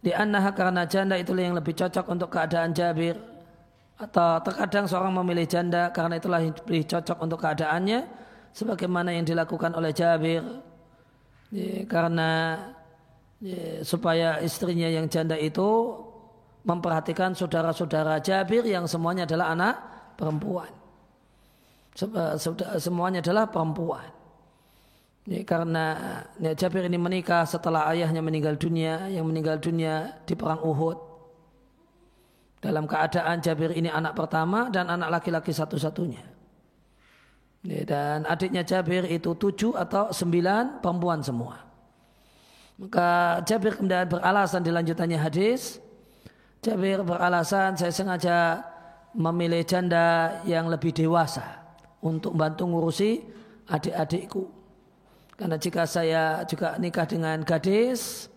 di karena janda itulah yang lebih cocok untuk keadaan Jabir atau terkadang seorang memilih janda karena itulah yang lebih cocok untuk keadaannya sebagaimana yang dilakukan oleh Jabir ya, karena ya, supaya istrinya yang janda itu memperhatikan saudara-saudara Jabir yang semuanya adalah anak perempuan. Semuanya adalah perempuan. Ini karena ya, Jabir ini menikah setelah ayahnya meninggal dunia, yang meninggal dunia di perang Uhud. Dalam keadaan Jabir ini anak pertama dan anak laki-laki satu-satunya. Ya, dan adiknya Jabir itu tujuh atau sembilan perempuan semua. Maka Jabir kemudian beralasan di lanjutannya hadis. Jabir beralasan saya sengaja memilih janda yang lebih dewasa untuk bantu ngurusi adik-adikku. Karena jika saya juga nikah dengan gadis,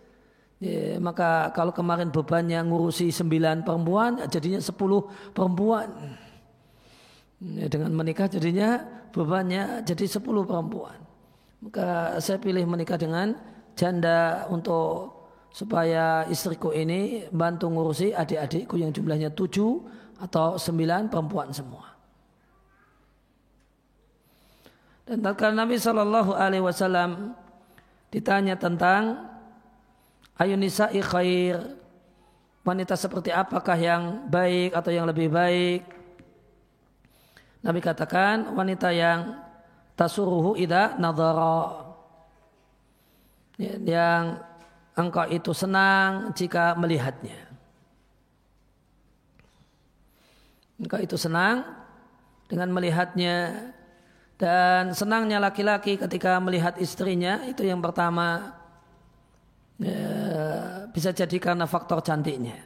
ya, maka kalau kemarin bebannya ngurusi sembilan perempuan, jadinya sepuluh perempuan. Ya, dengan menikah jadinya bebannya jadi sepuluh perempuan. Maka saya pilih menikah dengan janda untuk supaya istriku ini bantu ngurusi adik-adikku yang jumlahnya tujuh atau sembilan perempuan semua. Dan tatkala Nabi Shallallahu Alaihi Wasallam ditanya tentang ayunisa'i khair. Wanita seperti apakah yang baik atau yang lebih baik? Nabi katakan wanita yang tasuruhu ida nadara yang engkau itu senang jika melihatnya. Engkau itu senang dengan melihatnya. Dan senangnya laki-laki ketika melihat istrinya itu yang pertama ya, bisa jadi karena faktor cantiknya.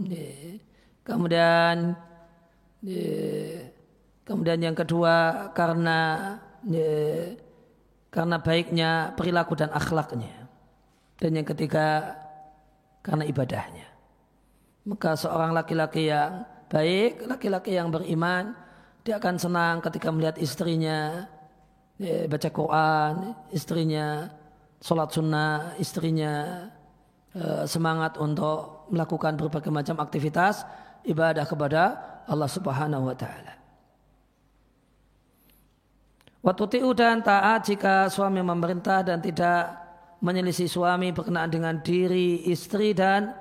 Ya, kemudian ya, kemudian yang kedua karena ya, karena baiknya perilaku dan akhlaknya. Dan yang ketiga karena ibadahnya. Maka seorang laki-laki yang baik, laki-laki yang beriman, dia akan senang ketika melihat istrinya ya, baca Quran, istrinya sholat sunnah, istrinya eh, semangat untuk melakukan berbagai macam aktivitas ibadah kepada Allah Subhanahu wa taala. Waktu dan taat jika suami memerintah dan tidak menyelisih suami berkenaan dengan diri istri dan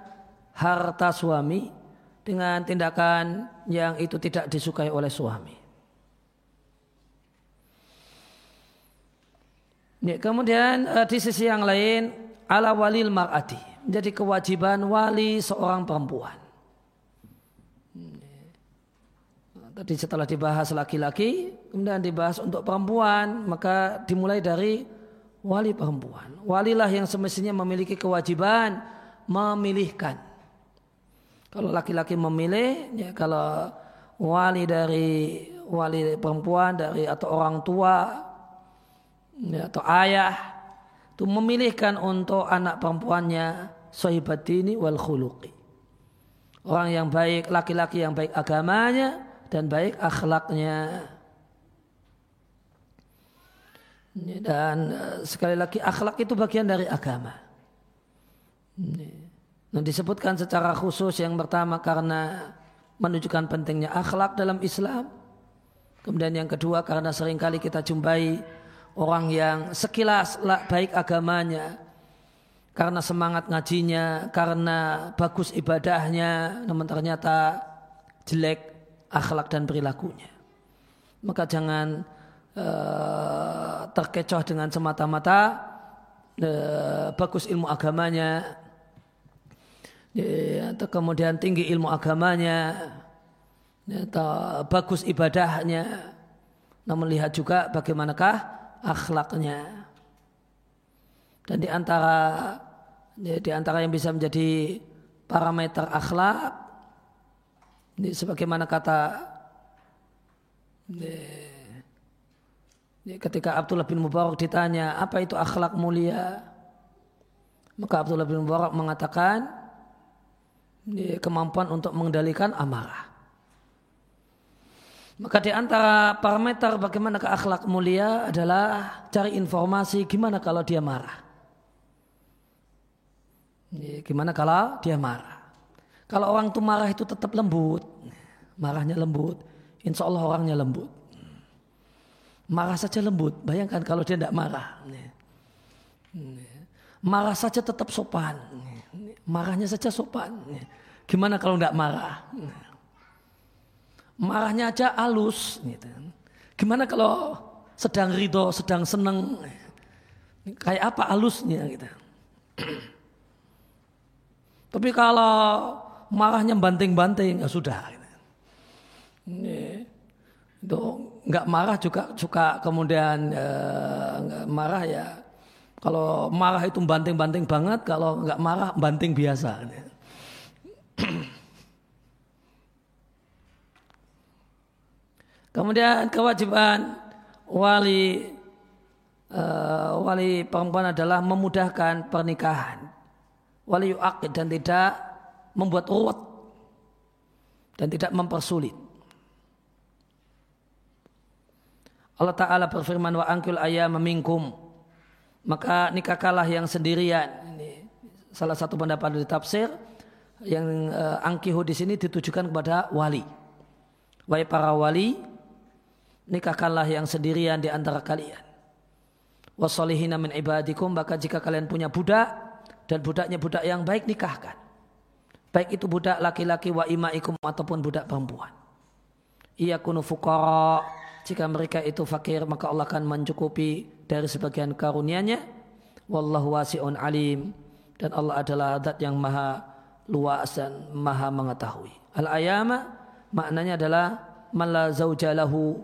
harta suami dengan tindakan yang itu tidak disukai oleh suami. Ya, kemudian eh, di sisi yang lain ala walil mar'ati menjadi kewajiban wali seorang perempuan. Tadi setelah dibahas laki-laki, kemudian dibahas untuk perempuan, maka dimulai dari wali perempuan. Walilah yang semestinya memiliki kewajiban memilihkan. Kalau laki-laki memilih, ya kalau wali dari wali perempuan dari atau orang tua ya, atau ayah itu memilihkan untuk anak perempuannya sahibatini wal khuluqi. Orang yang baik, laki-laki yang baik agamanya dan baik akhlaknya. Dan eh, sekali lagi akhlak itu bagian dari agama. Nah, disebutkan secara khusus yang pertama karena menunjukkan pentingnya akhlak dalam Islam. Kemudian yang kedua karena sering kali kita jumpai orang yang sekilas baik agamanya, karena semangat ngajinya, karena bagus ibadahnya, namun ternyata jelek akhlak dan perilakunya. Maka jangan Eh, terkecoh dengan semata-mata uh, bagus ilmu agamanya ya, atau kemudian tinggi ilmu agamanya ya, atau bagus ibadahnya namun lihat juga bagaimanakah akhlaknya dan di antara di antara yang bisa menjadi parameter akhlak ini sebagaimana kata ya, Ketika Abdullah bin Mubarak ditanya apa itu akhlak mulia, maka Abdullah bin Mubarak mengatakan kemampuan untuk mengendalikan amarah. Maka di antara parameter bagaimana ke akhlak mulia adalah cari informasi gimana kalau dia marah. Gimana kalau dia marah. Kalau orang itu marah itu tetap lembut. Marahnya lembut. Insya Allah orangnya lembut. Marah saja lembut. Bayangkan kalau dia tidak marah. Marah saja tetap sopan. Marahnya saja sopan. Gimana kalau tidak marah? Marahnya aja halus. Gimana kalau sedang ridho, sedang seneng? Kayak apa halusnya? Gitu. Tapi kalau marahnya banting-banting, ya sudah. Itu nggak marah juga suka kemudian uh, marah ya kalau marah itu banting-banting banget kalau nggak marah banting biasa kemudian kewajiban wali uh, wali perempuan adalah memudahkan pernikahan. Wali yu'akid dan tidak membuat ruwet dan tidak mempersulit. Allah Ta'ala berfirman wa angkul ayam minkum. Maka nikahkanlah yang sendirian. Ini salah satu pendapat dari tafsir yang uh, angkihu di sini ditujukan kepada wali. Wahai para wali nikahkanlah yang sendirian di antara kalian wasolihina min ibadikum maka jika kalian punya budak dan budaknya budak yang baik nikahkan baik itu budak laki-laki wa imaikum ataupun budak perempuan ia kunu fukara jika mereka itu fakir maka Allah akan mencukupi dari sebagian karunia-Nya. Wallahu wasi'un alim dan Allah adalah zat yang maha luas dan maha mengetahui. Al-ayama maknanya adalah mala zaujalahu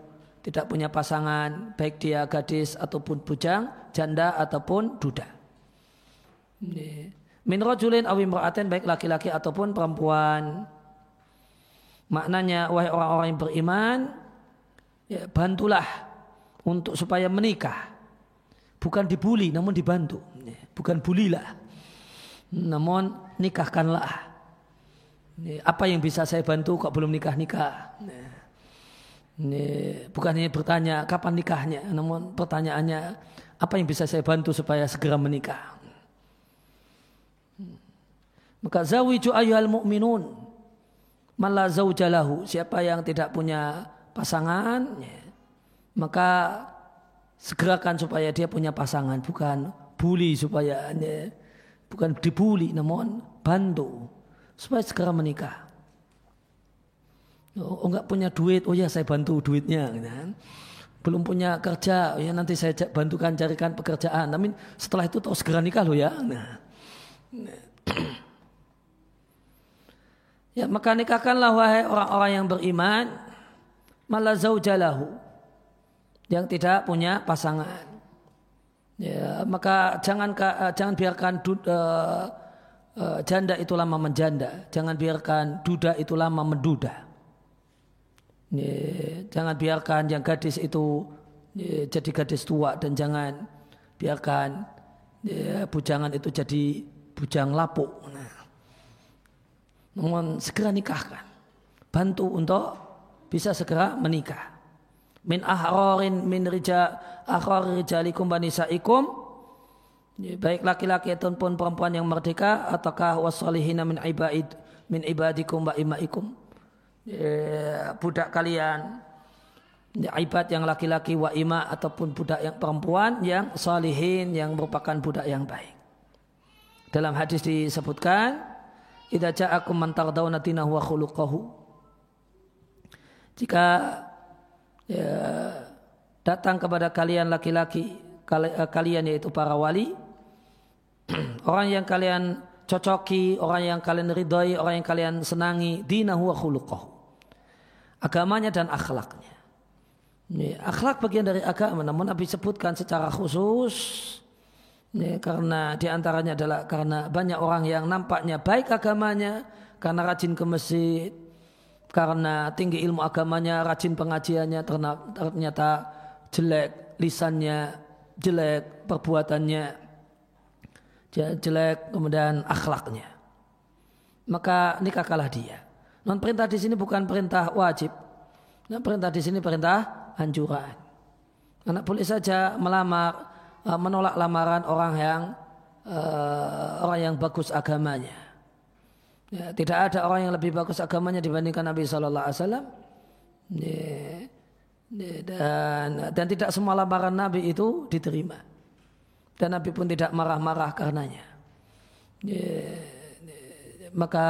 tidak punya pasangan baik dia gadis ataupun bujang, janda ataupun duda. Min rajulin aw imra'atin baik laki-laki ataupun perempuan. Maknanya wahai orang-orang yang beriman ya, bantulah untuk supaya menikah. Bukan dibuli namun dibantu. Bukan bulilah. Namun nikahkanlah. Apa yang bisa saya bantu kok belum nikah-nikah. Ya, bukan hanya bertanya kapan nikahnya. Namun pertanyaannya apa yang bisa saya bantu supaya segera menikah. Maka zawiju ayyuhal mu'minun. Mala zaujalahu. Siapa yang tidak punya pasangan, ya, maka segerakan supaya dia punya pasangan, bukan bully supaya ya, bukan dibully, namun bantu supaya segera menikah. Oh, enggak punya duit, oh ya saya bantu duitnya, gitu kan. Belum punya kerja, oh ya nanti saya bantukan carikan pekerjaan. Tapi setelah itu tahu segera nikah loh ya. Nah. Ya maka nikahkanlah wahai orang-orang yang beriman malah zaujalahu yang tidak punya pasangan. Ya, maka jangan uh, jangan biarkan uh, uh, janda itu lama menjanda, jangan biarkan duda itu lama menduda. Jangan biarkan yang gadis itu jadi gadis tua dan jangan biarkan bujangan itu jadi bujang lapuk. Nah, namun segera nikahkan, bantu untuk bisa segera menikah. Min ahrorin min rija ahror rijalikum banisaikum baik laki-laki ataupun perempuan yang merdeka ataukah wasolihina min ibad min ibadikum wa imaikum budak kalian. Ibad yang laki-laki wa ima ataupun budak yang perempuan yang salihin yang merupakan budak yang baik. Dalam hadis disebutkan idza ja'akum man tardawna dinahu wa khuluquhu. Jika ya, datang kepada kalian laki-laki eh, kalian yaitu para wali orang yang kalian cocoki, orang yang kalian ridhoi, orang yang kalian senangi dinahu wa khuluquh. Agamanya dan akhlaknya. Ini, akhlak bagian dari agama, namun Nabi sebutkan secara khusus ini, karena di antaranya adalah karena banyak orang yang nampaknya baik agamanya, karena rajin ke masjid, karena tinggi ilmu agamanya, rajin pengajiannya ternyata jelek lisannya, jelek perbuatannya, jelek kemudian akhlaknya. Maka nikahkanlah dia. Non perintah di sini bukan perintah wajib. Non perintah di sini perintah anjuran. Anak boleh saja melamar, eh, menolak lamaran orang yang uh, orang yang bagus agamanya. Ya, tidak ada orang yang lebih bagus agamanya dibandingkan Nabi Shallallahu Alaihi Wasallam. Dan dan tidak semua lamaran Nabi itu diterima. Dan Nabi pun tidak marah-marah karenanya. Ya, ya, maka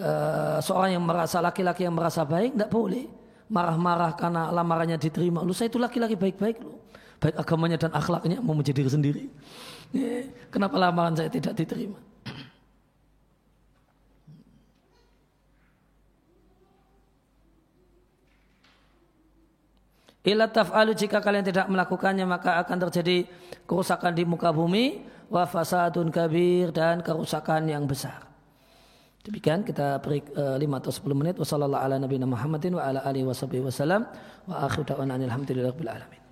uh, seorang yang merasa laki-laki yang merasa baik tidak boleh marah-marah karena lamarannya diterima. Lu saya itu laki-laki baik-baik lu. Baik agamanya dan akhlaknya mau menjadi diri sendiri. Kenapa lamaran saya tidak diterima? Ila taf'alu jika kalian tidak melakukannya maka akan terjadi kerusakan di muka bumi wa fasadun kabir dan kerusakan yang besar. Demikian kita beri uh, eh, 5 atau 10 menit. Wassalamualaikum ala nabiyina Muhammadin wa ala alihi wasallam. Wa akhiru da'wana alhamdulillahi alamin.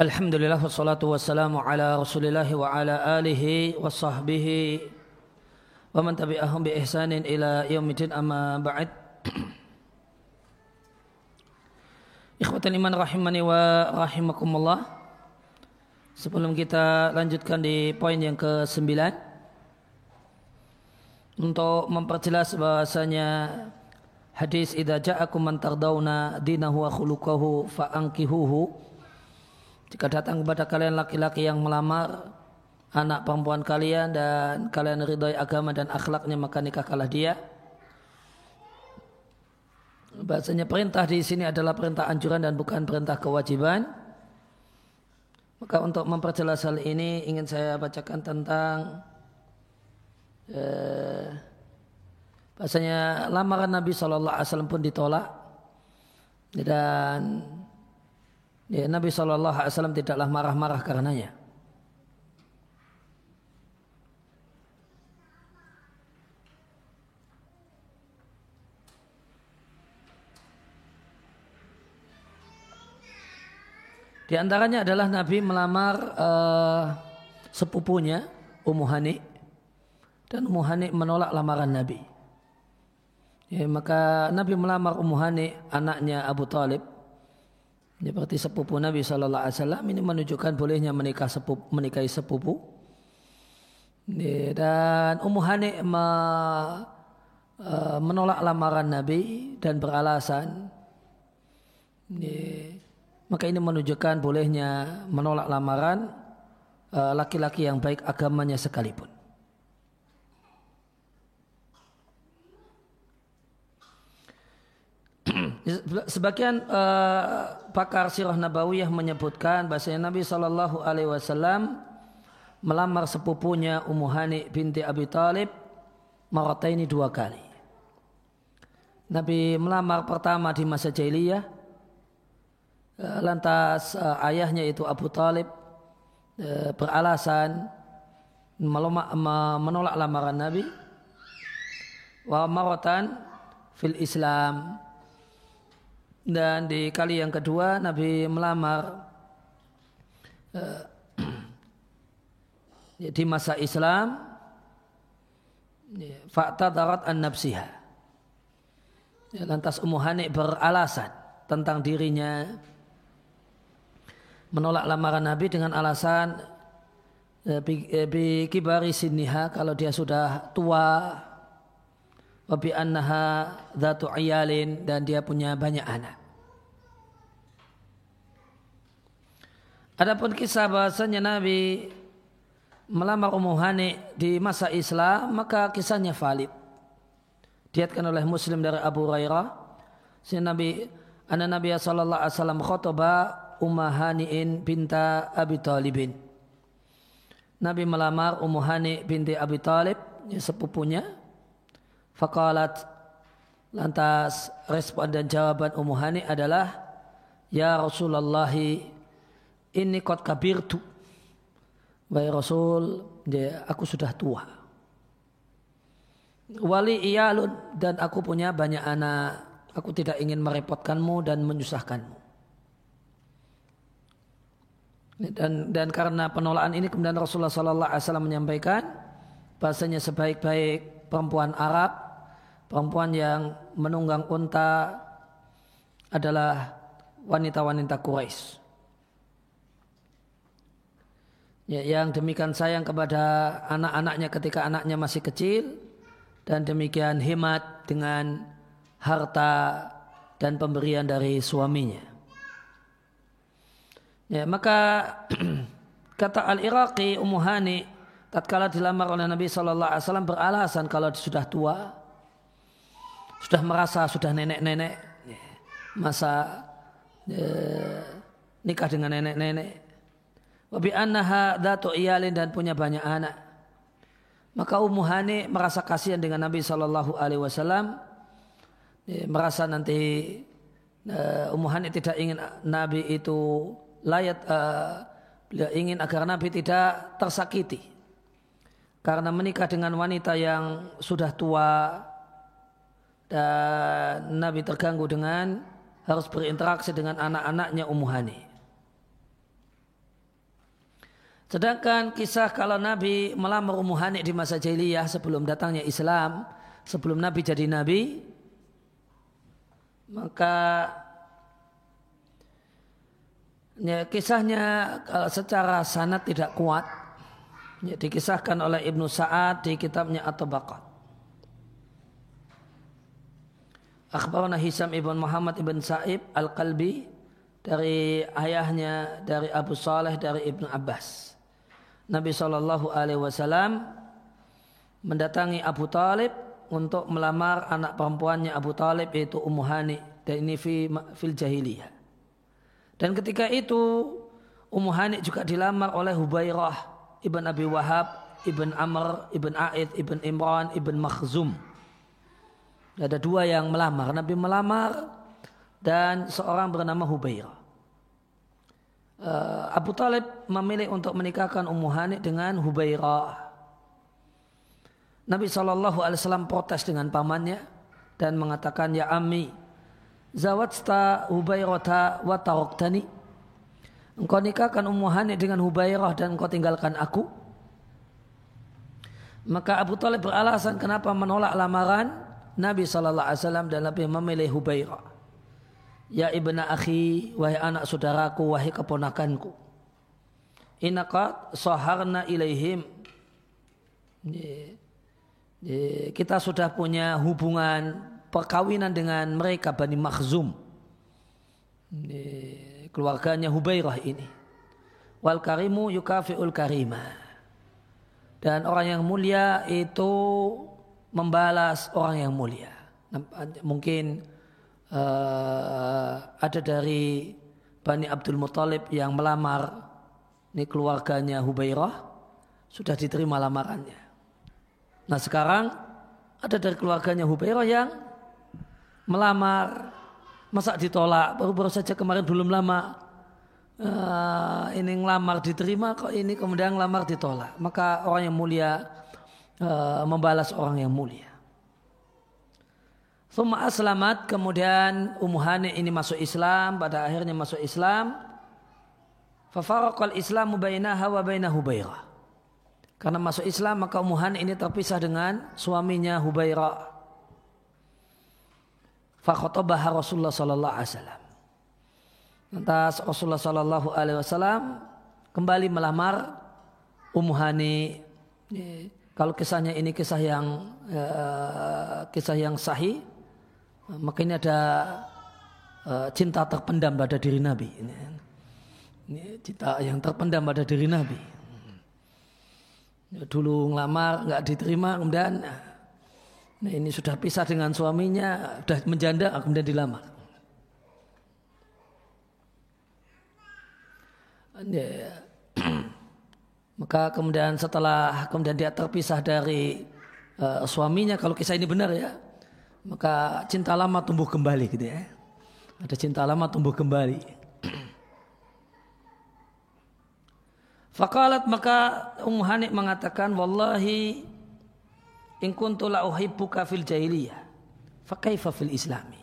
Alhamdulillah wassalatu wassalamu ala rasulillah wa ala alihi wa sahbihi wa man tabi'ahum bi ihsanin ila yaumidin amma ba'd. Ikhwatan iman rahimani wa rahimakumullah Sebelum kita lanjutkan di poin yang ke-9 Untuk memperjelas bahasanya hadis idza ja'akum man tardawna dinahu wa khuluquhu fa'ankihuhu jika datang kepada kalian laki-laki yang melamar anak perempuan kalian dan kalian ridhoi agama dan akhlaknya maka nikahkanlah dia. Bahasanya perintah di sini adalah perintah anjuran dan bukan perintah kewajiban. Maka untuk memperjelas hal ini ingin saya bacakan tentang eh, bahasanya lamaran Nabi Shallallahu Alaihi Wasallam pun ditolak dan ya, Nabi SAW tidaklah marah-marah karenanya. Di antaranya adalah Nabi melamar uh, sepupunya Ummu Hani dan Ummu Hani menolak lamaran Nabi. Ya, maka Nabi melamar Ummu Hani anaknya Abu Talib berarti sepupu Nabi Shallallahu Alaihi Wasallam ini menunjukkan bolehnya menikah sepupu, menikahi sepupu. Dan Ummu Hani e, menolak lamaran Nabi dan beralasan. Maka ini menunjukkan bolehnya menolak lamaran e, laki-laki yang baik agamanya sekalipun. Sebagian uh, pakar sirah nabawiyah menyebutkan bahasa Nabi Shallallahu Alaihi Wasallam melamar sepupunya Ummu Hani binti Abi Talib ini dua kali. Nabi melamar pertama di masa jahiliyah, uh, lantas uh, ayahnya itu Abu Talib uh, beralasan menolak lamaran Nabi. Wa maratan fil Islam dan di kali yang kedua Nabi melamar uh, di masa Islam ya, fakta darat an nafsiha. Ya, lantas Ummu Hani beralasan tentang dirinya menolak lamaran Nabi dengan alasan ya, bi kibari sinniha kalau dia sudah tua Wabi annaha dhatu ayalin dan dia punya banyak anak. Adapun kisah bahasanya Nabi melamar Ummu Hani di masa Islam maka kisahnya valid. Diatkan oleh Muslim dari Abu Hurairah. Si Nabi Anak Nabi sallallahu alaihi wasallam khutbah Ummu Hani'in binta Abi Talibin. Nabi melamar Ummu Hani binti Abi Talib, ya, sepupunya Fakalat lantas respon dan jawaban Ummu Hani adalah Ya Rasulullah ini kot kabirtu. Wahai Rasul, ya, aku sudah tua. Wali iyalun dan aku punya banyak anak. Aku tidak ingin merepotkanmu dan menyusahkanmu. Dan dan karena penolakan ini kemudian Rasulullah Wasallam menyampaikan bahasanya sebaik-baik perempuan Arab perempuan yang menunggang unta adalah wanita-wanita Quraisy. Ya, yang demikian sayang kepada anak-anaknya ketika anaknya masih kecil dan demikian hemat dengan harta dan pemberian dari suaminya. Ya, maka kata Al-Iraqi Ummu Hani tatkala dilamar oleh Nabi sallallahu alaihi wasallam beralasan kalau sudah tua sudah merasa sudah nenek-nenek masa eh, nikah dengan nenek-nenek. Wabi annaha datu iyalin dan punya banyak anak. Maka Ummu Hani merasa kasihan dengan Nabi Shallallahu Alaihi Wasallam. Merasa nanti uh, Ummu Hani tidak ingin Nabi itu layat uh, beliau ingin agar Nabi tidak tersakiti karena menikah dengan wanita yang sudah tua dan Nabi terganggu dengan harus berinteraksi dengan anak-anaknya Ummu Hani. Sedangkan kisah kalau Nabi melamar Ummu Hani di masa jahiliyah sebelum datangnya Islam, sebelum Nabi jadi Nabi, maka ya, kisahnya secara sanad tidak kuat. Ya, dikisahkan oleh Ibnu Sa'ad di kitabnya At-Tabaqat. Akhbarana Hisam ibn Muhammad ibn Sa'ib Al-Qalbi dari ayahnya dari Abu Saleh dari Ibnu Abbas. Nabi Shallallahu Alaihi Wasallam mendatangi Abu Talib untuk melamar anak perempuannya Abu Talib yaitu Ummu Hani dan ini fi, fil jahiliyah. Dan ketika itu Ummu Hani juga dilamar oleh Hubairah ibn Abi Wahab, ibn Amr, ibn Aid, ibn Imran, ibn Makhzum. Ada dua yang melamar. Nabi melamar dan seorang bernama Hubairah. Eh, Abu Talib memilih untuk menikahkan Ummu Hani dengan Hubairah. Nabi SAW protes dengan pamannya dan mengatakan, Ya Ami, zawatsta Hubairata wa taroktani. Engkau nikahkan Ummu Hani dengan Hubairah dan engkau tinggalkan aku. Maka Abu Talib beralasan kenapa menolak lamaran Nabi SAW dan Nabi memilih Hubairah. Ya ibna akhi, wahai anak saudaraku, wahai keponakanku. Inaka soharna ilaihim. Kita sudah punya hubungan perkawinan dengan mereka Bani Makhzum. Keluarganya Hubairah ini. Wal karimu yukafi'ul karimah. Dan orang yang mulia itu membalas orang yang mulia. Mungkin uh, ada dari Bani Abdul Muthalib yang melamar ini keluarganya Hubairah sudah diterima lamarannya. Nah sekarang ada dari keluarganya Hubairah yang melamar masa ditolak baru-baru saja kemarin belum lama uh, ini ngelamar diterima kok ini kemudian ngelamar ditolak maka orang yang mulia uh, membalas orang yang mulia Thumma aslamat kemudian Ummu Hani ini masuk Islam pada akhirnya masuk Islam. Fafaraqal Islamu bainaha wa baina Hubairah. Karena masuk Islam maka Ummu Hani ini terpisah dengan suaminya Hubairah. Fakhotobaha Rasulullah sallallahu alaihi wasallam. Lantas Rasulullah sallallahu alaihi wasallam kembali melamar Ummu Hani. Kalau kisahnya ini kisah yang uh, kisah yang sahih maka ini ada uh, cinta terpendam pada diri Nabi. Ini, ini cinta yang terpendam pada diri Nabi. Dulu ngelamar nggak diterima, kemudian nah ini sudah pisah dengan suaminya, sudah menjanda, kemudian dilamar. Ya, maka kemudian setelah kemudian dia terpisah dari uh, suaminya, kalau kisah ini benar ya, maka cinta lama tumbuh kembali gitu ya. Ada cinta lama tumbuh kembali. Fakalat maka Ummu Hani mengatakan wallahi in kuntu la uhibbuka fil jahiliyah fa kaifa fil islami.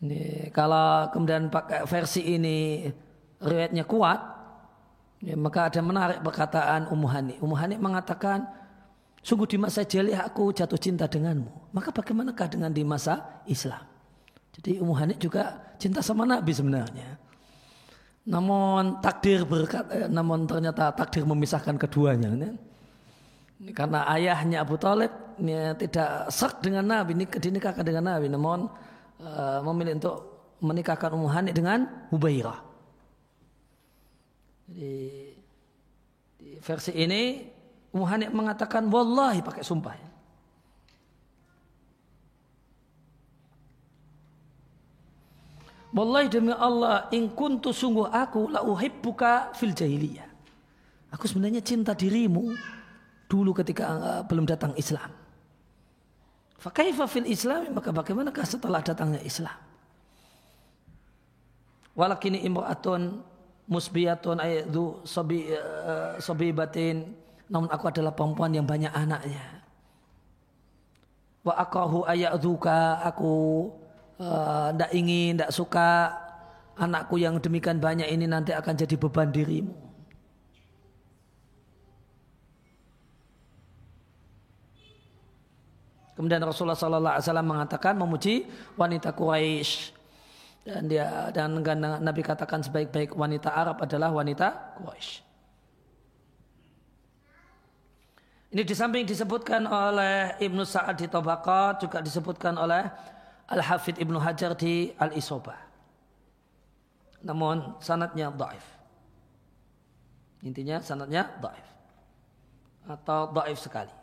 Ini, kalau kemudian pakai versi ini riwayatnya kuat, ya, maka ada menarik perkataan Ummu Hani. Ummu Hani mengatakan Sungguh di masa jahiliyah aku jatuh cinta denganmu. Maka bagaimanakah dengan di masa Islam? Jadi Ummu Hanif juga cinta sama Nabi sebenarnya. Namun takdir berkat, eh, namun ternyata takdir memisahkan keduanya. Kan? Karena ayahnya Abu Talib ya, tidak sak dengan Nabi, ini dinikahkan dengan Nabi. Namun uh, memilih untuk menikahkan Ummu Hanif dengan Hubairah. Jadi di versi ini Muhammad mengatakan wallahi pakai sumpah. Wallahi demi Allah, in kuntu sungguh aku la uhibbuka fil jahiliyah. Aku sebenarnya cinta dirimu dulu ketika uh, belum datang Islam. Fakaifa fil Islam, maka bagaimanakah setelah datangnya Islam? Walakini imra'atun musbiyatun ayatu sabi, uh, sabibatin namun aku adalah perempuan yang banyak anaknya. Wa akahu ayatuka aku tidak uh, ingin, tidak suka anakku yang demikian banyak ini nanti akan jadi beban dirimu. Kemudian Rasulullah Sallallahu Alaihi Wasallam mengatakan memuji wanita Quraisy dan dia dan Nabi katakan sebaik-baik wanita Arab adalah wanita Quraisy. Ini di samping disebutkan oleh Ibnu Sa'ad di Tabaqat juga disebutkan oleh Al-Hafidh Ibnu Hajar di Al-Isobah. Namun sanatnya daif. Intinya sanatnya daif. Atau daif sekali.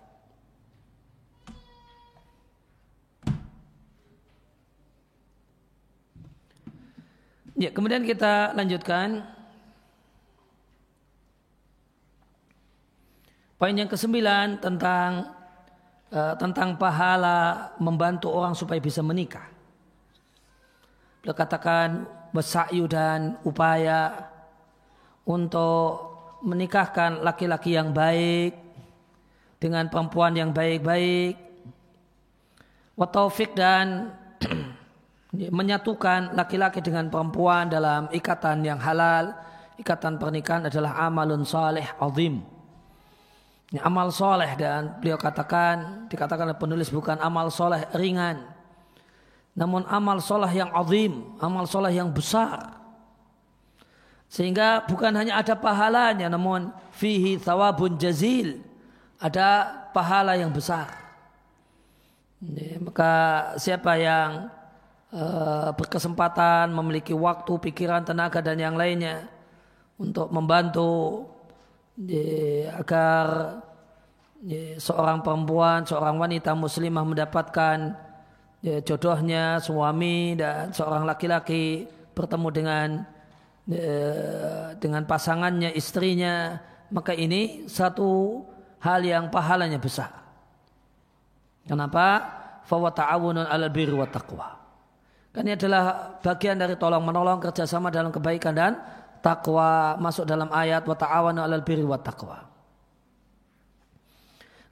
Ya, kemudian kita lanjutkan Poin yang kesembilan tentang uh, tentang pahala membantu orang supaya bisa menikah. Beliau katakan bersa'yu dan upaya untuk menikahkan laki-laki yang baik dengan perempuan yang baik-baik. Wataufik dan menyatukan laki-laki dengan perempuan dalam ikatan yang halal. Ikatan pernikahan adalah amalun saleh azim ini amal soleh dan beliau katakan, dikatakan oleh penulis bukan amal soleh ringan. Namun amal soleh yang azim, amal soleh yang besar. Sehingga bukan hanya ada pahalanya, namun fihi thawabun jazil. Ada pahala yang besar. Ini, maka siapa yang uh, berkesempatan memiliki waktu, pikiran, tenaga dan yang lainnya untuk membantu agar seorang perempuan, seorang wanita muslimah mendapatkan jodohnya suami dan seorang laki-laki bertemu dengan dengan pasangannya, istrinya, maka ini satu hal yang pahalanya besar. Kenapa? Fawa ta'awunun alal birri wa taqwa. Ini adalah bagian dari tolong menolong kerjasama dalam kebaikan dan takwa masuk dalam ayat wa ta'awanu 'alal birri wa taqwa.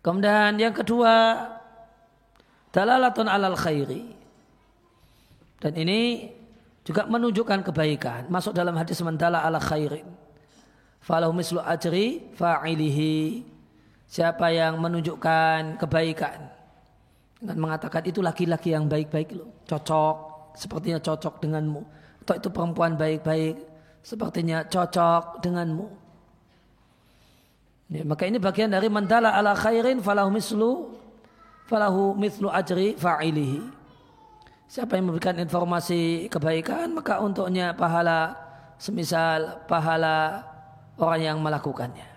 Kemudian yang kedua dalalatun 'alal khairi. Dan ini juga menunjukkan kebaikan. Masuk dalam hadis mendala ala khairin. Falahu mislu ajri fa'ilihi. Siapa yang menunjukkan kebaikan. Dengan mengatakan itu laki-laki yang baik-baik loh. Cocok. Sepertinya cocok denganmu. Atau itu perempuan baik-baik sepertinya cocok denganmu. Ya, maka ini bagian dari mandala ala khairin falahu mislu falahu mislu ajri fa'ilihi. Siapa yang memberikan informasi kebaikan maka untuknya pahala semisal pahala orang yang melakukannya.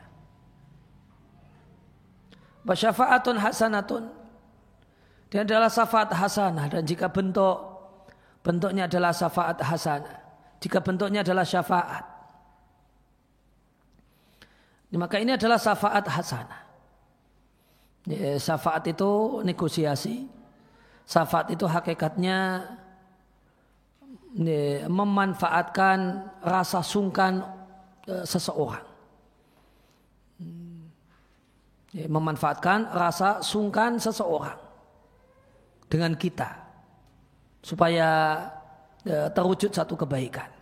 Basyafaatun hasanatun. Dia adalah syafaat hasanah dan jika bentuk bentuknya adalah syafaat hasanah jika bentuknya adalah syafaat. Maka ini adalah syafaat hasanah. Ya, syafaat itu negosiasi. Syafaat itu hakikatnya ya, memanfaatkan rasa sungkan e, seseorang. Memanfaatkan rasa sungkan seseorang dengan kita supaya Ya, terwujud satu kebaikan.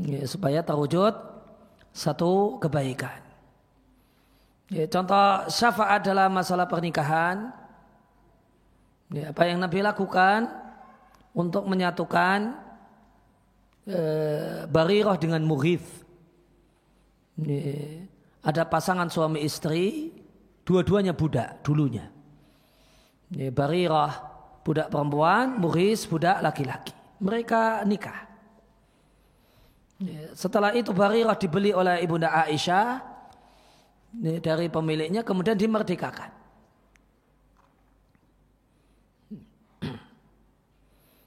Ya, supaya terwujud satu kebaikan. Ya, contoh syafaat dalam masalah pernikahan. Ya, apa yang Nabi lakukan untuk menyatukan eh, Barirah dengan Mughith. Ya, ada pasangan suami istri, dua-duanya budak dulunya. Ya, Barirah budak perempuan, Mughis budak laki-laki mereka nikah. Ya, setelah itu Barirah dibeli oleh ibunda Aisyah dari pemiliknya kemudian dimerdekakan.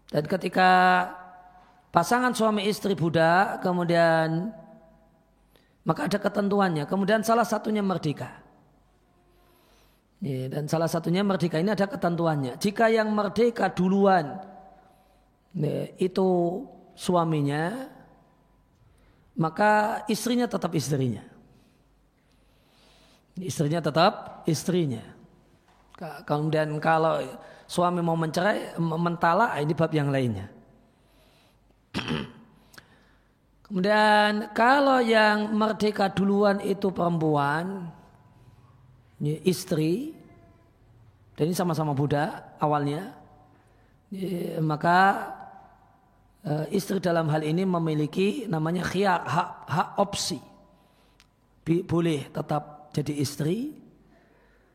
Dan ketika pasangan suami istri budak kemudian maka ada ketentuannya. Kemudian salah satunya merdeka. Ya, dan salah satunya merdeka ini ada ketentuannya. Jika yang merdeka duluan Ya, itu suaminya, maka istrinya tetap istrinya. Istrinya tetap istrinya. Kemudian kalau suami mau mencerai, mentala, ini bab yang lainnya. Kemudian kalau yang merdeka duluan itu perempuan, istri, Dan ini sama-sama budak awalnya. Maka eh, istri dalam hal ini memiliki namanya khiyar, hak, hak opsi. Boleh tetap jadi istri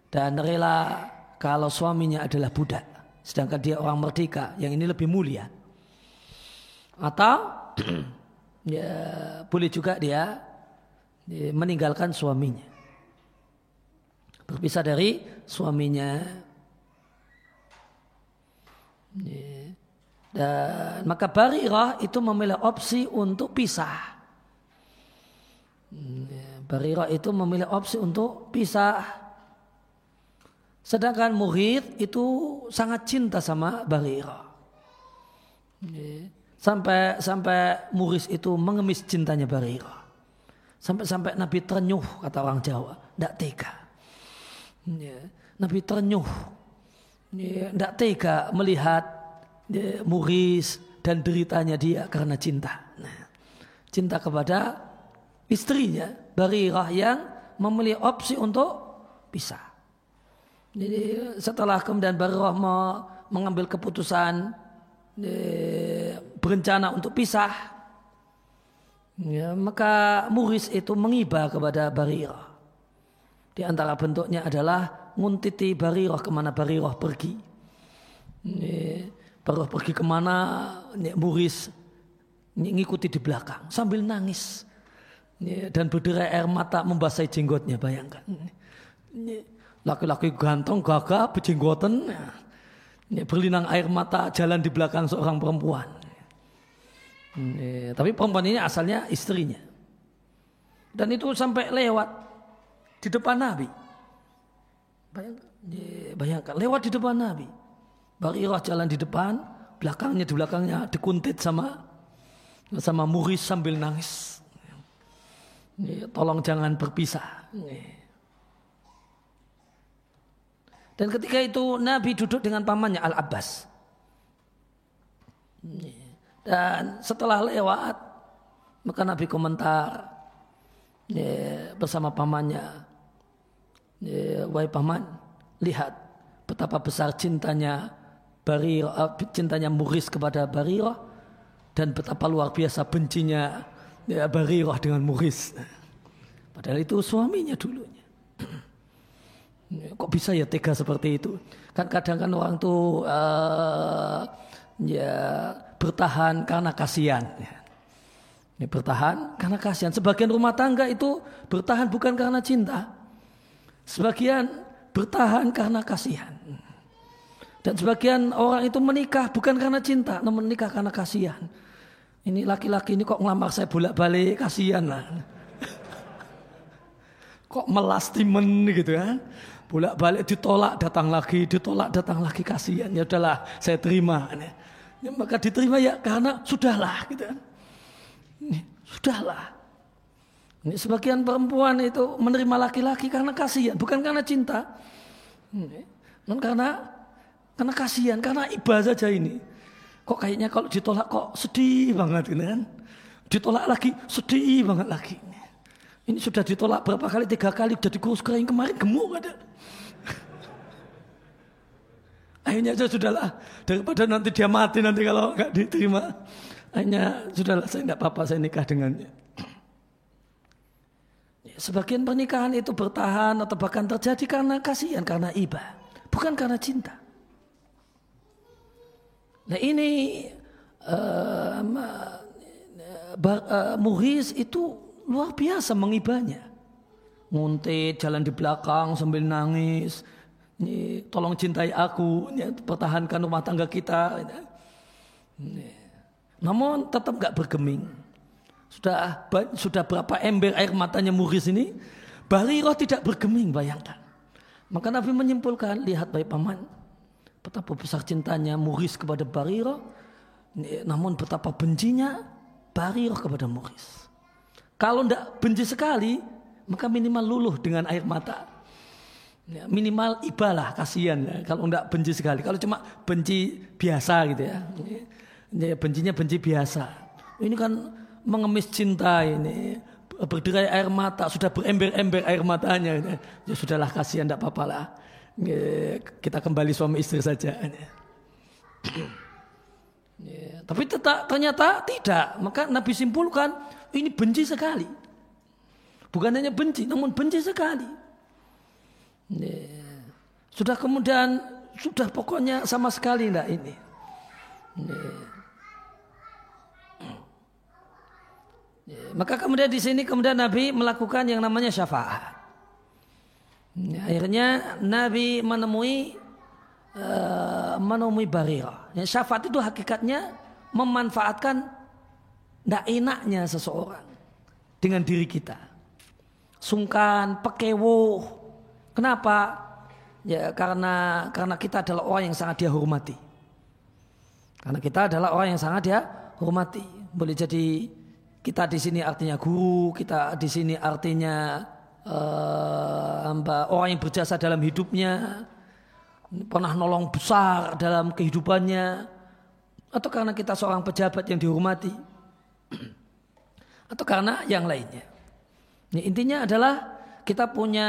dan rela kalau suaminya adalah budak. Sedangkan dia orang merdeka, yang ini lebih mulia. Atau ya, boleh juga dia, dia meninggalkan suaminya. Berpisah dari suaminya. Ya. Dan maka Barirah itu memilih opsi untuk pisah. Barirah itu memilih opsi untuk pisah. Sedangkan murid itu sangat cinta sama Barirah. Sampai sampai Muris itu mengemis cintanya Barirah. Sampai-sampai Nabi ternyuh kata orang Jawa, tidak tega. Nabi ternyuh, tidak tega melihat Muris dan deritanya dia karena cinta. Nah, cinta kepada istrinya Barirah yang memilih opsi untuk pisah. Jadi setelah kemudian Barirah mengambil keputusan berencana untuk pisah, ya, maka Muris itu mengiba kepada Barirah. Di antara bentuknya adalah nguntiti Barirah ke mana Barirah pergi. Barirah pergi ke mana, Muris ngikuti di belakang sambil nangis dan berderai air mata membasahi jenggotnya bayangkan laki-laki ganteng, gagah, ya, berlinang air mata jalan di belakang seorang perempuan. Tapi perempuan ini asalnya istrinya. Dan itu sampai lewat di depan Nabi. Bayangkan, ya, bayangkan lewat di depan Nabi. Barirah jalan di depan, belakangnya di belakangnya dikuntit sama sama muris sambil nangis. Ya, tolong jangan berpisah. Ya. Dan ketika itu Nabi duduk dengan pamannya Al-Abbas. Dan setelah lewat, maka Nabi komentar bersama pamannya. Ya, Wahai paman, lihat betapa besar cintanya Barirah, eh, cintanya Muris kepada Barirah dan betapa luar biasa bencinya ya, Barirah dengan Muris. Padahal itu suaminya dulunya. Kok bisa ya tega seperti itu? Kan kadang kan orang tuh uh, ya bertahan karena kasihan. Ya. Ini bertahan karena kasihan. Sebagian rumah tangga itu bertahan bukan karena cinta. Sebagian bertahan karena kasihan. Dan sebagian orang itu menikah bukan karena cinta, namun menikah karena kasihan. Ini laki-laki ini kok ngelamar saya bolak-balik, kasihan lah. kok melastimen gitu kan. Bolak balik ditolak datang lagi, ditolak datang lagi kasihan. Ya udahlah, saya terima. Ya, maka diterima ya karena sudahlah gitu kan. Sudahlah. Ini sebagian perempuan itu menerima laki-laki karena kasihan, bukan karena cinta. Non karena karena kasihan, karena ibadah saja ini. Kok kayaknya kalau ditolak kok sedih banget gitu kan. Ditolak lagi, sedih banget lagi. Ini sudah ditolak berapa kali, tiga kali, jadi kurus kering kemarin gemuk ada. Akhirnya saya sudahlah daripada nanti dia mati nanti kalau nggak diterima. Akhirnya sudahlah saya tidak apa-apa saya nikah dengannya. Sebagian pernikahan itu bertahan atau bahkan terjadi karena kasihan, karena iba, bukan karena cinta. Nah ini uh, uh, Muhis itu luar biasa mengibanya. Nguntit jalan di belakang sambil nangis ini, tolong cintai aku, ini, pertahankan rumah tangga kita. Namun tetap gak bergeming. Sudah sudah berapa ember air matanya Muris ini, Baliroh tidak bergeming, bayangkan. Maka Nabi menyimpulkan, lihat baik paman, betapa besar cintanya Muris kepada Bariroh, namun betapa bencinya Bariroh kepada Muris. Kalau tidak benci sekali, maka minimal luluh dengan air mata. Ya, minimal ibalah kasihan ya. Kalau enggak benci sekali. Kalau cuma benci biasa gitu ya bencinya benci biasa. Ini kan mengemis cinta ini. Berderai air mata. Sudah berember-ember air matanya. Ya, ya sudahlah kasihan enggak apa-apa lah. kita kembali suami istri saja. Ya, tapi tetap, ternyata tidak. Maka Nabi simpulkan ini benci sekali. Bukan hanya benci, namun benci sekali. Ya. Sudah kemudian sudah pokoknya sama sekali enggak ini. Ya. Maka kemudian di sini kemudian Nabi melakukan yang namanya syafaat. Ya, akhirnya Nabi menemui uh, menemui barira. Ya, syafaat itu hakikatnya memanfaatkan tidak enaknya seseorang dengan diri kita. Sungkan, pekewo. Kenapa? Ya karena karena kita adalah orang yang sangat dia hormati. Karena kita adalah orang yang sangat dia hormati. Boleh jadi kita di sini artinya guru, kita di sini artinya uh, orang yang berjasa dalam hidupnya, pernah nolong besar dalam kehidupannya, atau karena kita seorang pejabat yang dihormati, atau karena yang lainnya. Ini intinya adalah kita punya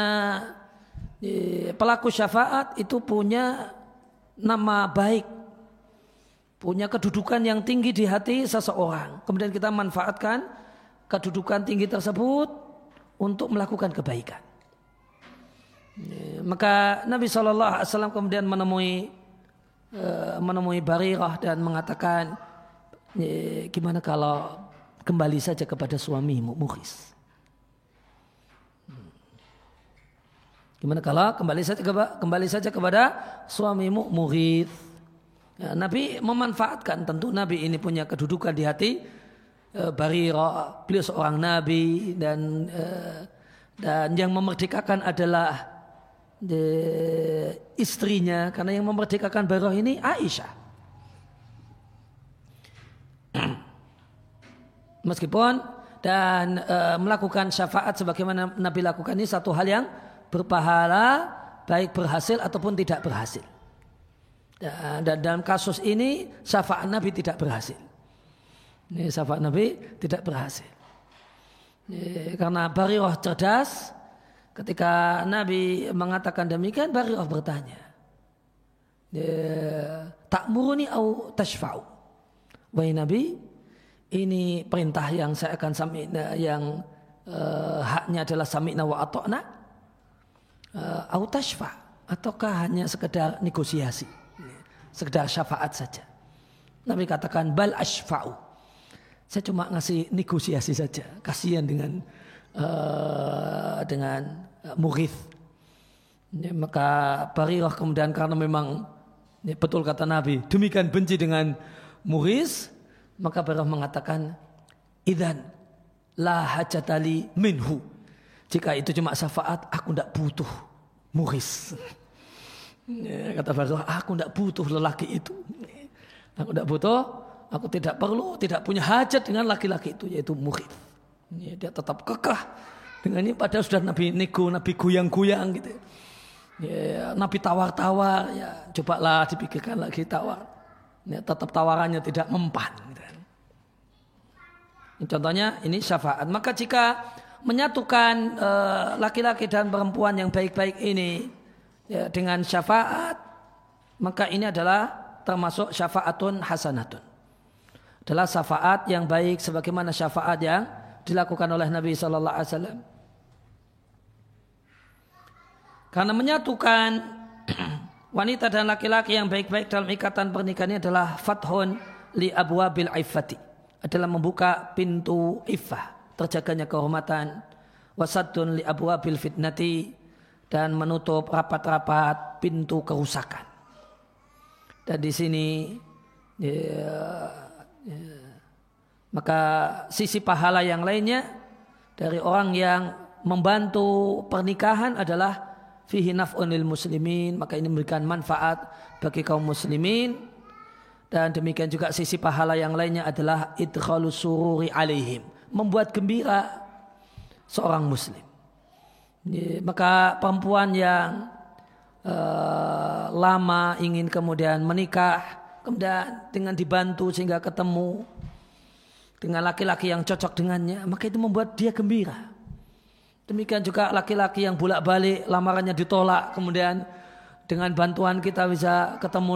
pelaku syafaat itu punya nama baik, punya kedudukan yang tinggi di hati seseorang. Kemudian kita manfaatkan kedudukan tinggi tersebut untuk melakukan kebaikan. Maka Nabi Shallallahu Alaihi Wasallam kemudian menemui eh, menemui Barirah dan mengatakan, gimana kalau kembali saja kepada suamimu Mukhis. Hmm. Gimana kalau kembali saja kembali saja kepada suamimu Mughith. Ya, Nabi memanfaatkan tentu Nabi ini punya kedudukan di hati Eh, Barira, beliau seorang nabi dan eh, dan yang memerdekakan adalah istrinya karena yang memerdekakan Barira ini Aisyah. Meskipun dan e, melakukan syafaat sebagaimana Nabi lakukan ini satu hal yang berpahala baik berhasil ataupun tidak berhasil. Dan, dan dalam kasus ini syafaat Nabi tidak berhasil. Ini sahabat Nabi tidak berhasil. Ini, karena Barirah cerdas, ketika Nabi mengatakan demikian, Barirah bertanya. Tak muruni au tashfa'u. Wahai Nabi, ini perintah yang saya akan sami'na yang uh, haknya adalah sami'na wa ato'na. Uh, au tashfa' ataukah hanya sekedar negosiasi, sekedar syafaat saja. Nabi katakan bal ashfa'u. Saya cuma ngasih negosiasi saja. Kasihan dengan uh, dengan uh, murid. Ya, maka Barirah kemudian karena memang ya, betul kata Nabi, demikian benci dengan Muris, maka Barirah mengatakan, Idan la hajatali minhu. Jika itu cuma syafaat, aku tidak butuh Muris. Ya, kata Barirah, aku tidak butuh lelaki itu. Aku tidak butuh Aku tidak perlu, tidak punya hajat dengan laki-laki itu, yaitu murid. Ya, dia tetap kekeh dengan ini padahal sudah Nabi nego, Nabi goyang-goyang gitu. Ya, Nabi tawar-tawar, ya cobalah dipikirkan lagi tawar. Ya, tetap tawarannya tidak mempan. Gitu. Contohnya ini syafaat. Maka jika menyatukan eh, laki-laki uh, dan perempuan yang baik-baik ini ya, dengan syafaat, maka ini adalah termasuk syafaatun hasanatun. Adalah syafaat yang baik sebagaimana syafaat yang dilakukan oleh Nabi Shallallahu Alaihi Wasallam. Karena menyatukan wanita dan laki-laki yang baik-baik dalam ikatan pernikahan ini adalah fathun li abwabil iffati. Adalah membuka pintu iffah terjaganya kehormatan. Wasadun li abwabil fitnati dan menutup rapat-rapat pintu kerusakan. Dan di sini ya, Ya. Maka sisi pahala yang lainnya dari orang yang membantu pernikahan adalah fihi naf'unil muslimin maka ini memberikan manfaat bagi kaum muslimin dan demikian juga sisi pahala yang lainnya adalah idkhalu sururi alaihim membuat gembira seorang muslim maka perempuan yang uh, lama ingin kemudian menikah kemudian dengan dibantu sehingga ketemu dengan laki-laki yang cocok dengannya, maka itu membuat dia gembira. Demikian juga laki-laki yang bolak-balik lamarannya ditolak, kemudian dengan bantuan kita bisa ketemu